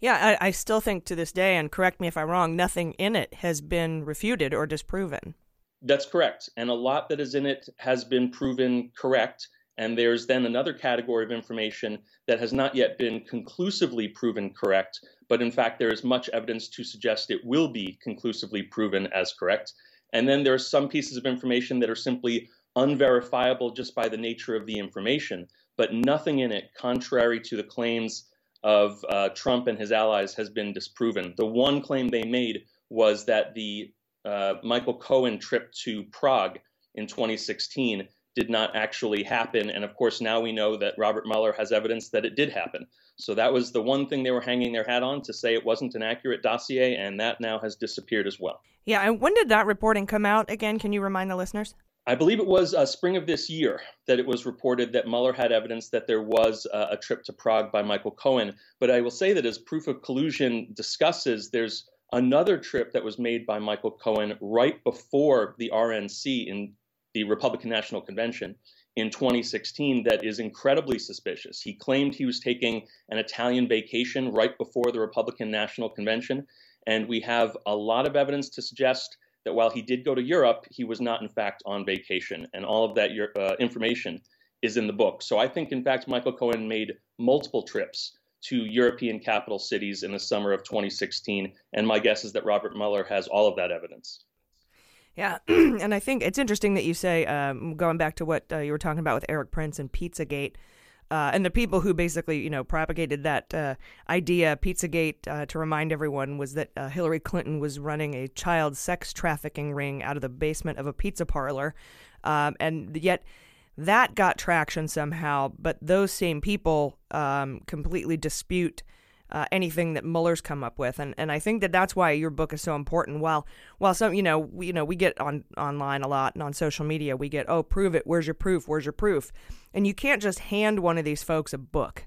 Yeah, I, I still think to this day, and correct me if I'm wrong, nothing in it has been refuted or disproven. That's correct. And a lot that is in it has been proven correct. And there's then another category of information that has not yet been conclusively proven correct, but in fact, there is much evidence to suggest it will be conclusively proven as correct. And then there are some pieces of information that are simply unverifiable just by the nature of the information, but nothing in it, contrary to the claims of uh, Trump and his allies has been disproven. The one claim they made was that the uh, Michael Cohen trip to Prague in 2016 did not actually happen. And of course, now we know that Robert Mueller has evidence that it did happen. So that was the one thing they were hanging their hat on to say it wasn't an accurate dossier, and that now has disappeared as well. Yeah, and when did that reporting come out again? Can you remind the listeners? I believe it was uh, spring of this year that it was reported that Mueller had evidence that there was uh, a trip to Prague by Michael Cohen. But I will say that as proof of collusion discusses, there's another trip that was made by Michael Cohen right before the RNC in the Republican National Convention in 2016 that is incredibly suspicious. He claimed he was taking an Italian vacation right before the Republican National Convention. And we have a lot of evidence to suggest that while he did go to Europe, he was not, in fact, on vacation. And all of that uh, information is in the book. So I think, in fact, Michael Cohen made multiple trips to European capital cities in the summer of 2016. And my guess is that Robert Mueller has all of that evidence. Yeah, <clears throat> and I think it's interesting that you say, um, going back to what uh, you were talking about with Erik Prince and Pizzagate, uh, and the people who basically, you know, propagated that uh, idea, Pizzagate, uh, to remind everyone, was that uh, Hillary Clinton was running a child sex trafficking ring out of the basement of a pizza parlor, um, and yet that got traction somehow. But those same people um, completely dispute uh, anything that Mueller's come up with, and and I think that that's why your book is so important. While while some you know we, you know we get on online a lot and on social media we get oh prove it where's your proof where's your proof, and you can't just hand one of these folks a book.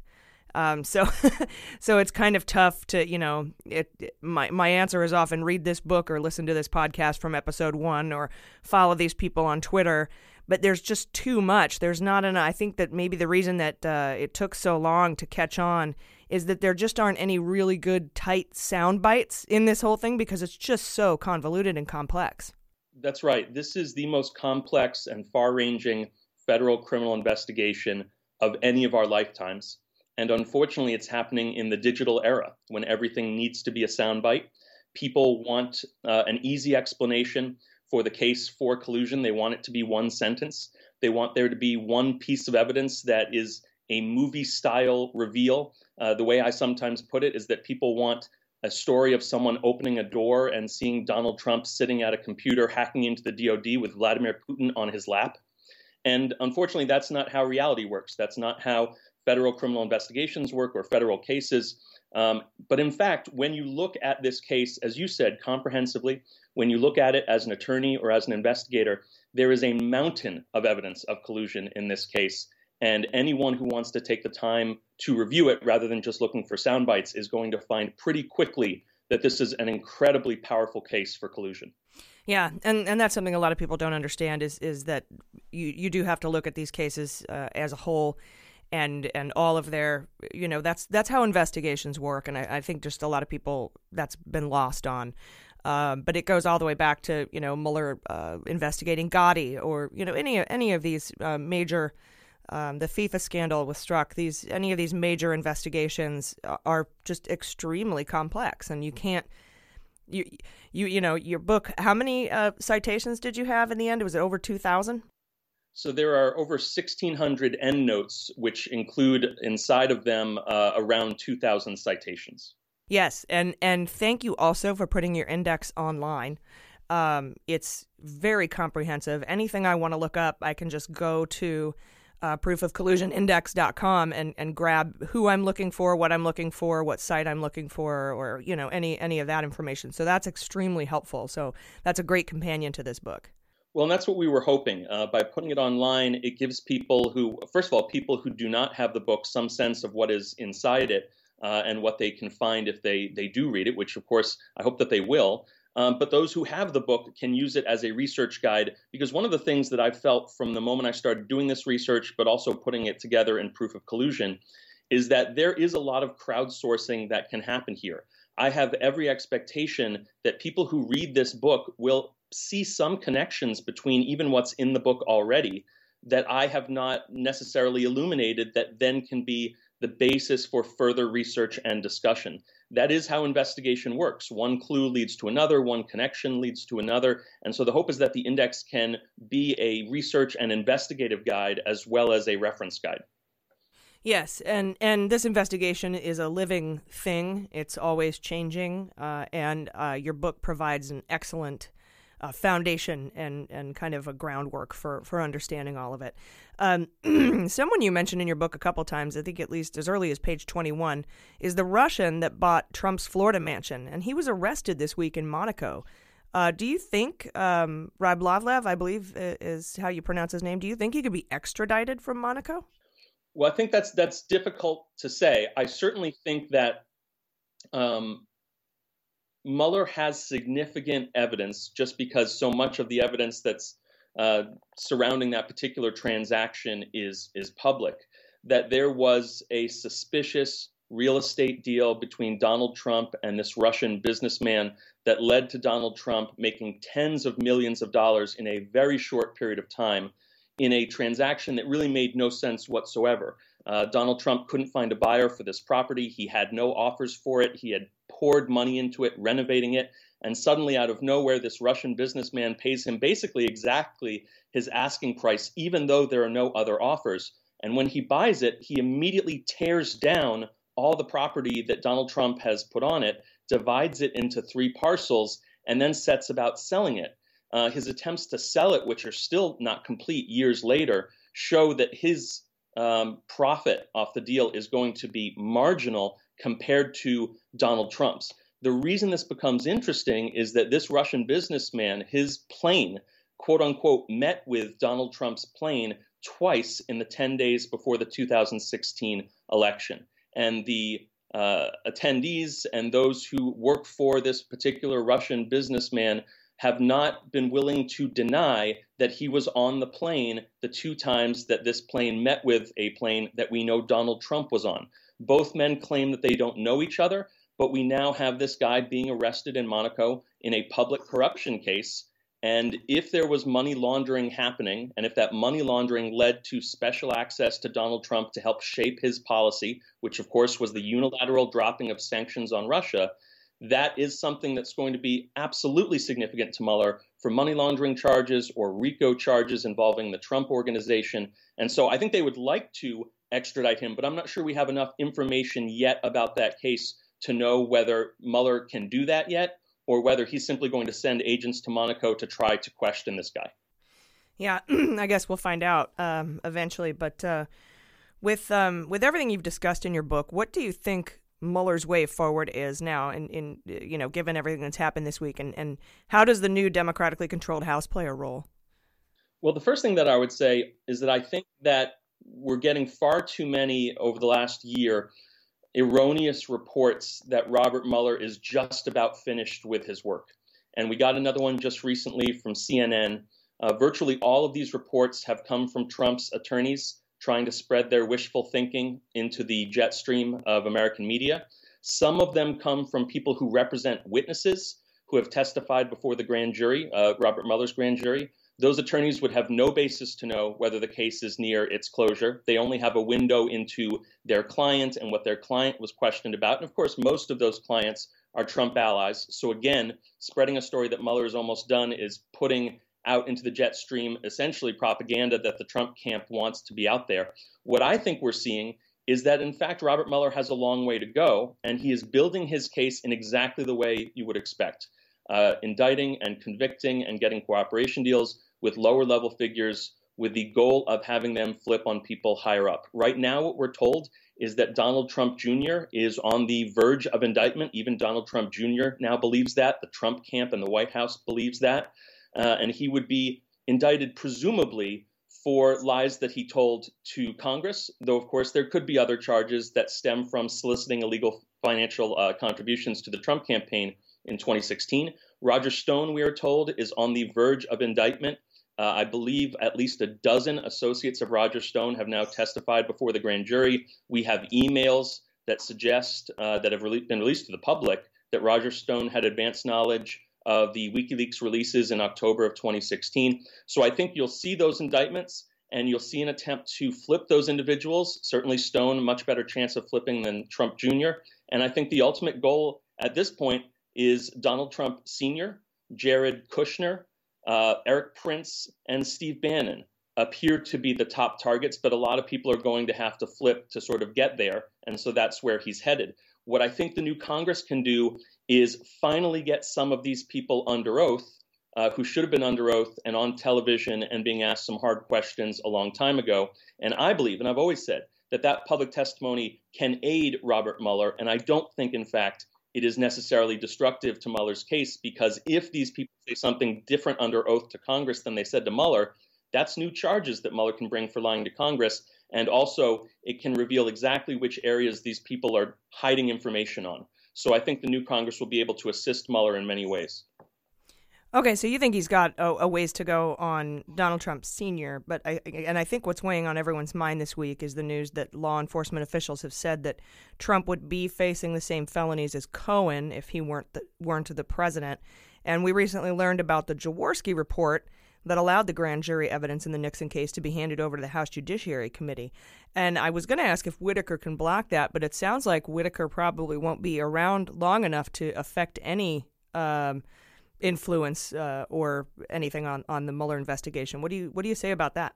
Um, so, <laughs> so it's kind of tough to, you know, it, it, my, my answer is often read this book or listen to this podcast from episode one or follow these people on Twitter. But there's just too much. There's not enough. I think that maybe the reason that uh, it took so long to catch on is that there just aren't any really good tight sound bites in this whole thing because it's just so convoluted and complex. That's right. This is the most complex and far ranging federal criminal investigation of any of our lifetimes. And unfortunately, it's happening in the digital era when everything needs to be a soundbite. People want uh, an easy explanation for the case for collusion. They want it to be one sentence. They want there to be one piece of evidence that is a movie style reveal. Uh, the way I sometimes put it is that people want a story of someone opening a door and seeing Donald Trump sitting at a computer hacking into the DoD with Vladimir Putin on his lap. And unfortunately, that's not how reality works. That's not how federal criminal investigations work or federal cases. Um, but in fact, when you look at this case, as you said, comprehensively, when you look at it as an attorney or as an investigator, there is a mountain of evidence of collusion in this case. And anyone who wants to take the time to review it rather than just looking for sound bites is going to find pretty quickly that this is an incredibly powerful case for collusion. Yeah, and, and that's something a lot of people don't understand is is that you you do have to look at these cases uh, as a whole, and and all of their you know that's that's how investigations work, and I, I think just a lot of people that's been lost on. Um, but it goes all the way back to you know Mueller uh, investigating Gotti or you know any any of these uh, major um, the FIFA scandal with Strzok. These any of these major investigations are just extremely complex, and you can't. You you you know your book. How many uh, citations did you have in the end? Was it over two thousand? So there are over 1,600 endnotes, which include inside of them uh, around 2,000 citations. Yes, and and thank you also for putting your index online. Um, it's very comprehensive. Anything I want to look up, I can just go to uh, proofofcollusionindex.com and and grab who I'm looking for, what I'm looking for, what site I'm looking for, or you know any any of that information. So that's extremely helpful. So that's a great companion to this book. Well, and that's what we were hoping. Uh, by putting it online, it gives people who, first of all, people who do not have the book some sense of what is inside it uh, and what they can find if they, they do read it, which of course I hope that they will. Um, but those who have the book can use it as a research guide because one of the things that I've felt from the moment I started doing this research, but also putting it together in proof of collusion, is that there is a lot of crowdsourcing that can happen here. I have every expectation that people who read this book will see some connections between even what's in the book already that I have not necessarily illuminated that then can be the basis for further research and discussion. That is how investigation works. One clue leads to another, one connection leads to another. And so the hope is that the index can be a research and investigative guide as well as a reference guide. Yes, and, and this investigation is a living thing. It's always changing, uh, and uh, your book provides an excellent uh, foundation and and kind of a groundwork for for understanding all of it. Um, <clears throat> someone you mentioned in your book a couple times, I think at least as early as page twenty one, is the Russian that bought Trump's Florida mansion, and he was arrested this week in Monaco. Uh, do you think um, Ryablovlev, I believe is how you pronounce his name, do you think he could be extradited from Monaco? Well, I think that's that's difficult to say. I certainly think that um, Mueller has significant evidence just because so much of the evidence that's uh, surrounding that particular transaction is is public that there was a suspicious real estate deal between Donald Trump and this Russian businessman that led to Donald Trump making tens of millions of dollars in a very short period of time in a transaction that really made no sense whatsoever. Uh, Donald Trump couldn't find a buyer for this property. He had no offers for it. He had poured money into it, renovating it, and suddenly out of nowhere, this Russian businessman pays him basically exactly his asking price, even though there are no other offers. And when he buys it, he immediately tears down all the property that Donald Trump has put on it, divides it into three parcels, and then sets about selling it. Uh, his attempts to sell it, which are still not complete years later, show that his um, profit off the deal is going to be marginal compared to Donald Trump's. The reason this becomes interesting is that this Russian businessman, his plane, quote unquote, met with Donald Trump's plane twice in the 10 days before the 2016 election. And the uh, attendees and those who work for this particular Russian businessman have not been willing to deny that he was on the plane the two times that this plane met with a plane that we know Donald Trump was on. Both men claim that they don't know each other, but we now have this guy being arrested in Monaco in a public corruption case. And if there was money laundering happening, and if that money laundering led to special access to Donald Trump to help shape his policy, which of course was the unilateral dropping of sanctions on Russia, that is something that's going to be absolutely significant to Mueller for money laundering charges or RICO charges involving the Trump organization. And so I think they would like to extradite him, but I'm not sure we have enough information yet about that case to know whether Mueller can do that yet or whether he's simply going to send agents to Monaco to try to question this guy. Yeah, <clears throat> I guess we'll find out um, eventually. But uh, with um, with everything you've discussed in your book, what do you think Mueller's way forward is now, in, in you know, given everything that's happened this week, and, and how does the new democratically controlled House play a role? Well, the first thing that I would say is that I think that we're getting far too many over the last year erroneous reports that Robert Mueller is just about finished with his work. And we got another one just recently from CNN. Uh, virtually all of these reports have come from Trump's attorneys trying to spread their wishful thinking into the jet stream of American media. Some of them come from people who represent witnesses who have testified before the grand jury, uh, Robert Mueller's grand jury. Those attorneys would have no basis to know whether the case is near its closure. They only have a window into their client and what their client was questioned about. And of course, most of those clients are Trump allies. So again, spreading a story that Mueller is almost done is putting out into the jet stream essentially propaganda that the Trump camp wants to be out there. What I think we're seeing is that in fact Robert Mueller has a long way to go, and he is building his case in exactly the way you would expect. Uh, indicting and convicting and getting cooperation deals with lower level figures with the goal of having them flip on people higher up. Right now, what we're told is that Donald Trump Jr. is on the verge of indictment. Even Donald Trump Jr. now believes that. The Trump camp and the White House believes that. Uh, and he would be indicted, presumably, for lies that he told to Congress, though, of course, there could be other charges that stem from soliciting illegal financial uh, contributions to the Trump campaign in 2016. Roger Stone, we are told, is on the verge of indictment uh, I believe at least a dozen associates of Roger Stone have now testified before the grand jury. We have emails that suggest uh, that have re- been released to the public that Roger Stone had advanced knowledge of the WikiLeaks releases in October of 2016. So I think you'll see those indictments and you'll see an attempt to flip those individuals. Certainly, Stone, much better chance of flipping than Trump Jr. And I think the ultimate goal at this point is Donald Trump Sr., Jared Kushner, uh, Erik Prince and Steve Bannon appear to be the top targets, but a lot of people are going to have to flip to sort of get there. And so that's where he's headed. What I think the new Congress can do is finally get some of these people under oath uh, who should have been under oath and on television and being asked some hard questions a long time ago. And I believe, and I've always said, that that public testimony can aid Robert Mueller. And I don't think, in fact, it is necessarily destructive to Mueller's case because if these people say something different under oath to Congress than they said to Mueller, that's new charges that Mueller can bring for lying to Congress. And also, it can reveal exactly which areas these people are hiding information on. So I think the new Congress will be able to assist Mueller in many ways. Okay, so you think he's got a, a, ways to go on Donald Trump Sr., but I and I think what's weighing on everyone's mind this week is the news that law enforcement officials have said that Trump would be facing the same felonies as Cohen if he weren't the, weren't the president. And we recently learned about the Jaworski report that allowed the grand jury evidence in the Nixon case to be handed over to the House Judiciary Committee. And I was going to ask if Whitaker can block that, but it sounds like Whitaker probably won't be around long enough to affect any. Um, influence uh, or anything on, on the Mueller investigation. What do you what do you say about that?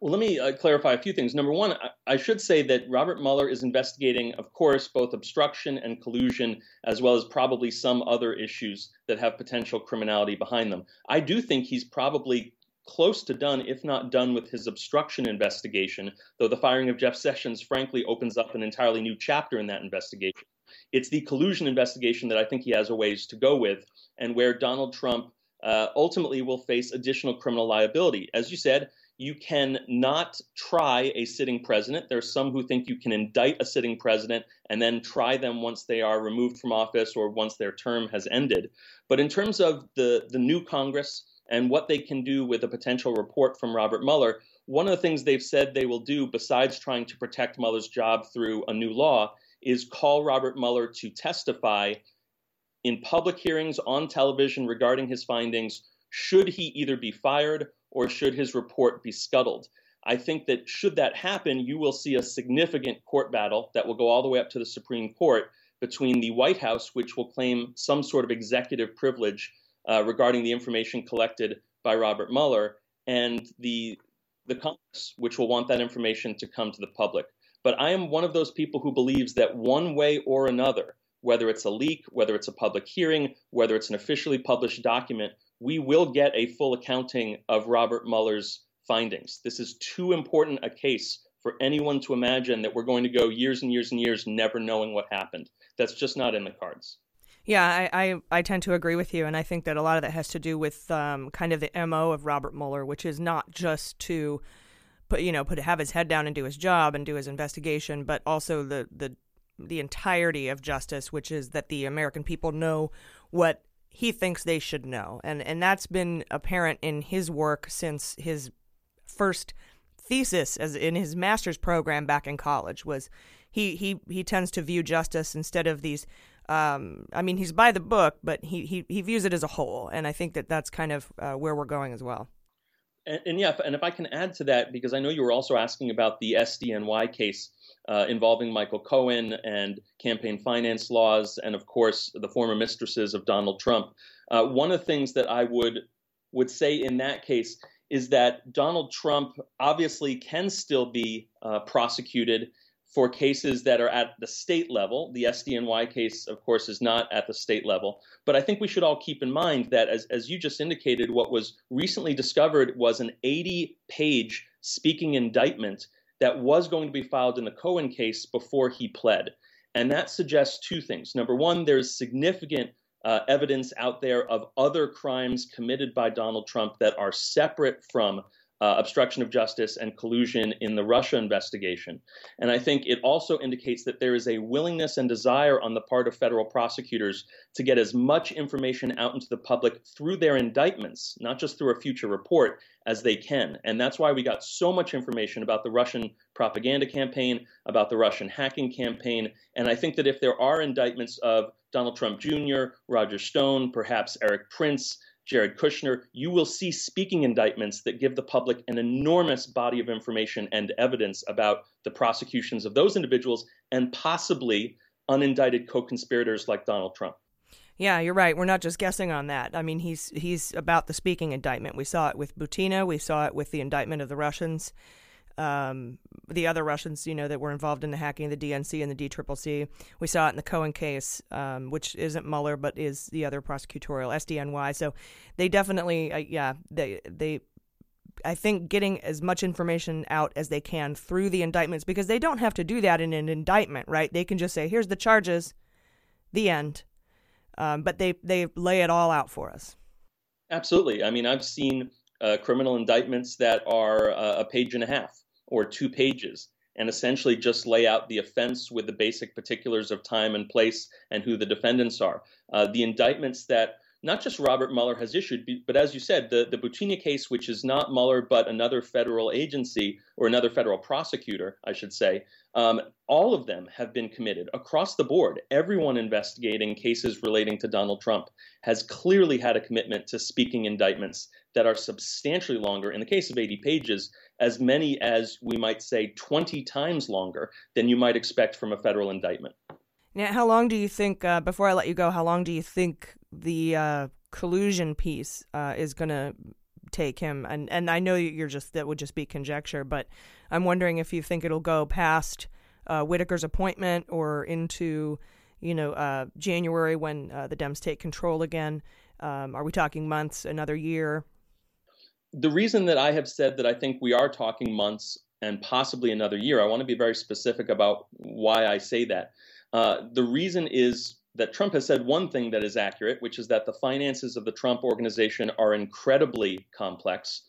Well, let me uh, clarify a few things. Number one, I, I, should say that Robert Mueller is investigating, of course, both obstruction and collusion, as well as probably some other issues that have potential criminality behind them. I do think he's probably close to done, if not done, with his obstruction investigation, though the firing of Jeff Sessions, frankly, opens up an entirely new chapter in that investigation. It's the collusion investigation that I think he has a ways to go with, and where Donald Trump uh, ultimately will face additional criminal liability. As you said, you can not try a sitting president. There are some who think you can indict a sitting president and then try them once they are removed from office or once their term has ended. But in terms of the, the new Congress and what they can do with a potential report from Robert Mueller, one of the things they've said they will do, besides trying to protect Mueller's job through a new law, is call Robert Mueller to testify in public hearings on television regarding his findings should he either be fired or should his report be scuttled. I think that should that happen, you will see a significant court battle that will go all the way up to the Supreme Court between the White House, which will claim some sort of executive privilege uh, regarding the information collected by Robert Mueller, and the the Congress, which will want that information to come to the public. But I am one of those people who believes that one way or another, whether it's a leak, whether it's a public hearing, whether it's an officially published document, we will get a full accounting of Robert Mueller's findings. This is too important a case for anyone to imagine that we're going to go years and years and years never knowing what happened. That's just not in the cards. Yeah, I, I, I, tend to agree with you, and I think that a lot of that has to do with um, kind of the mo of Robert Mueller, which is not just to put you know put have his head down and do his job and do his investigation, but also the the the entirety of justice, which is that the American people know what he thinks they should know, and and that's been apparent in his work since his first thesis as in his master's program back in college was he he he tends to view justice instead of these um, I mean he's by the book but he, he he views it as a whole. And I think that that's kind of uh, where we're going as well. And, and, yeah and if I can add to that because I know you were also asking about the SDNY case uh, involving Michael Cohen and campaign finance laws and of course the former mistresses of Donald Trump uh, one of the things that I would would say in that case is that Donald Trump obviously can still be uh, prosecuted for cases that are at the state level. The SDNY case, of course, is not at the state level. But I think we should all keep in mind that, as, as you just indicated, what was recently discovered was an 80 page speaking indictment that was going to be filed in the Cohen case before he pled. And that suggests two things. Number one, there's significant uh, evidence out there of other crimes committed by Donald Trump that are separate from uh, obstruction of justice and collusion in the Russia investigation. And I think it also indicates that there is a willingness and desire on the part of federal prosecutors to get as much information out into the public through their indictments, not just through a future report, as they can. And that's why we got so much information about the Russian propaganda campaign, about the Russian hacking campaign. And I think that if there are indictments of Donald Trump Jr., Roger Stone, perhaps Erik Prince, Jared Kushner, you will see speaking indictments that give the public an enormous body of information and evidence about the prosecutions of those individuals and possibly unindicted co-conspirators like Donald Trump. Yeah, you're right. We're not just guessing on that. I mean, he's he's about the speaking indictment. We saw it with Butina. We saw it with the indictment of the Russians um, the other Russians, you know, that were involved in the hacking of the DNC and the DCCC. We saw it in the Cohen case, um, which isn't Mueller, but is the other prosecutorial SDNY. So they definitely, uh, yeah, they they. I think getting as much information out as they can through the indictments because they don't have to do that in an indictment, right? They can just say, "Here's the charges," the end. Um, but they they lay it all out for us. Absolutely. I mean, I've seen uh, criminal indictments that are uh, a page and a half or two pages and essentially just lay out the offense with the basic particulars of time and place and who the defendants are. Uh, the indictments that not just Robert Mueller has issued, but as you said, the, the Butina case, which is not Mueller but another federal agency or another federal prosecutor, I should say, um, all of them have been committed across the board. Everyone investigating cases relating to Donald Trump has clearly had a commitment to speaking indictments that are substantially longer, in the case of 80 pages, as many as we might say 20 times longer than you might expect from a federal indictment. Now, how long do you think, uh, before I let you go, how long do you think the uh, collusion piece uh, is going to take him? And, and I know you're just, that would just be conjecture, but I'm wondering if you think it'll go past uh, Whitaker's appointment or into, you know, uh, January when uh, the Dems take control again. Um, are we talking months, another year? The reason that I have said that I think we are talking months and possibly another year, I want to be very specific about why I say that. Uh, the reason is that Trump has said one thing that is accurate, which is that the finances of the Trump organization are incredibly complex.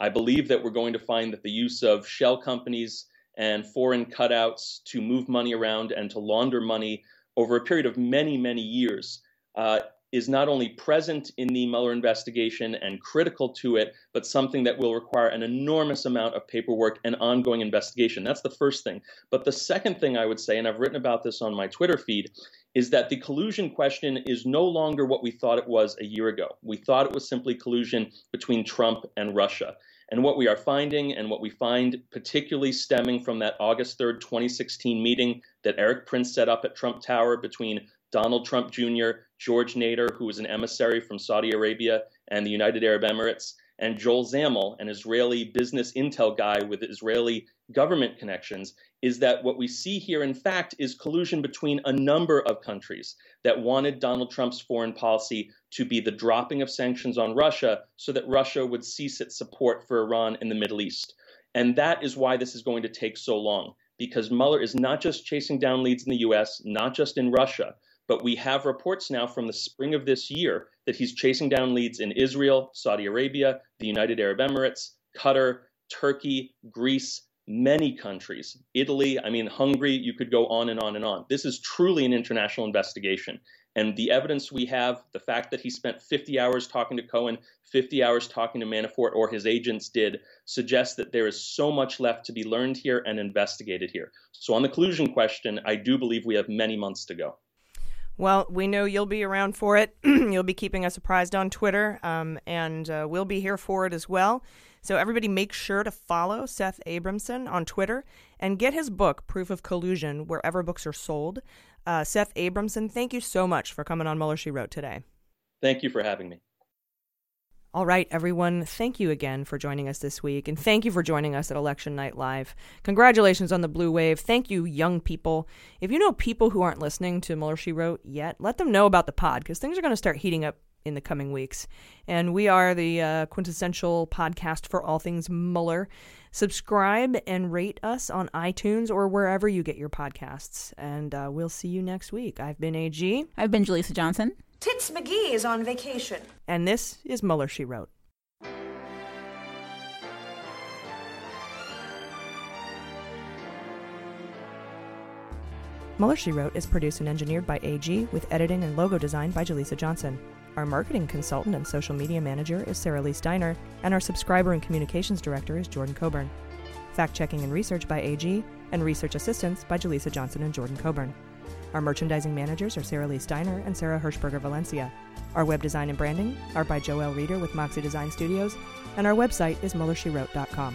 I believe that we're going to find that the use of shell companies and foreign cutouts to move money around and to launder money over a period of many, many years uh, is not only present in the Mueller investigation and critical to it, but something that will require an enormous amount of paperwork and ongoing investigation. That's the first thing. But the second thing I would say, and I've written about this on my Twitter feed, is that the collusion question is no longer what we thought it was a year ago. We thought it was simply collusion between Trump and Russia. And what we are finding, and what we find particularly stemming from that August 3rd, 2016 meeting that Erik Prince set up at Trump Tower between Donald Trump Jr., George Nader, who was an emissary from Saudi Arabia and the United Arab Emirates, and Joel Zamel, an Israeli business intel guy with Israeli government connections, is that what we see here, in fact, is collusion between a number of countries that wanted Donald Trump's foreign policy to be the dropping of sanctions on Russia so that Russia would cease its support for Iran in the Middle East. And that is why this is going to take so long, because Mueller is not just chasing down leads in the US, not just in Russia, but we have reports now from the spring of this year that he's chasing down leads in Israel, Saudi Arabia, the United Arab Emirates, Qatar, Turkey, Greece, many countries, Italy, I mean, Hungary, you could go on and on and on. This is truly an international investigation. And the evidence we have, the fact that he spent 50 hours talking to Cohen, 50 hours talking to Manafort, or his agents did, suggests that there is so much left to be learned here and investigated here. So, on the collusion question, I do believe we have many months to go. Well, we know you'll be around for it. <clears throat> you'll be keeping us apprised on Twitter, um, and uh, we'll be here for it as well. So, everybody make sure to follow Seth Abramson on Twitter and get his book, Proof of Collusion, wherever books are sold. Uh, Seth Abramson, thank you so much for coming on Mueller She Wrote today. Thank you for having me. All right, everyone, thank you again for joining us this week, and thank you for joining us at Election Night Live. Congratulations on the blue wave. Thank you, young people. If you know people who aren't listening to Mueller She Wrote yet, let them know about the pod, because things are going to start heating up in the coming weeks. And we are the uh, quintessential podcast for all things Mueller. Subscribe and rate us on iTunes or wherever you get your podcasts. And uh, we'll see you next week. I've been AG. I've been Jaleesa Johnson. Tits McGee is on vacation. And this is Mueller, She Wrote. Mueller, She Wrote is produced and engineered by AG with editing and logo design by Jaleesa Johnson. Our marketing consultant and social media manager is Sarah Lee Steiner, and our subscriber and communications director is Jordan Coburn. Fact checking and research by AG, and research assistance by Jaleesa Johnson and Jordan Coburn. Our merchandising managers are Sarah Lee Steiner and Sarah Hirschberger Valencia. Our web design and branding are by Joel Reeder with Moxie Design Studios, and our website is MuellerSheWrote.com.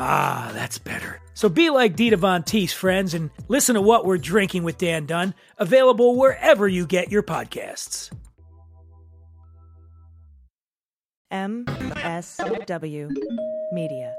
Ah, that's better. So be like Dita Von Teese, friends, and listen to what we're drinking with Dan Dunn, available wherever you get your podcasts. MSW Media.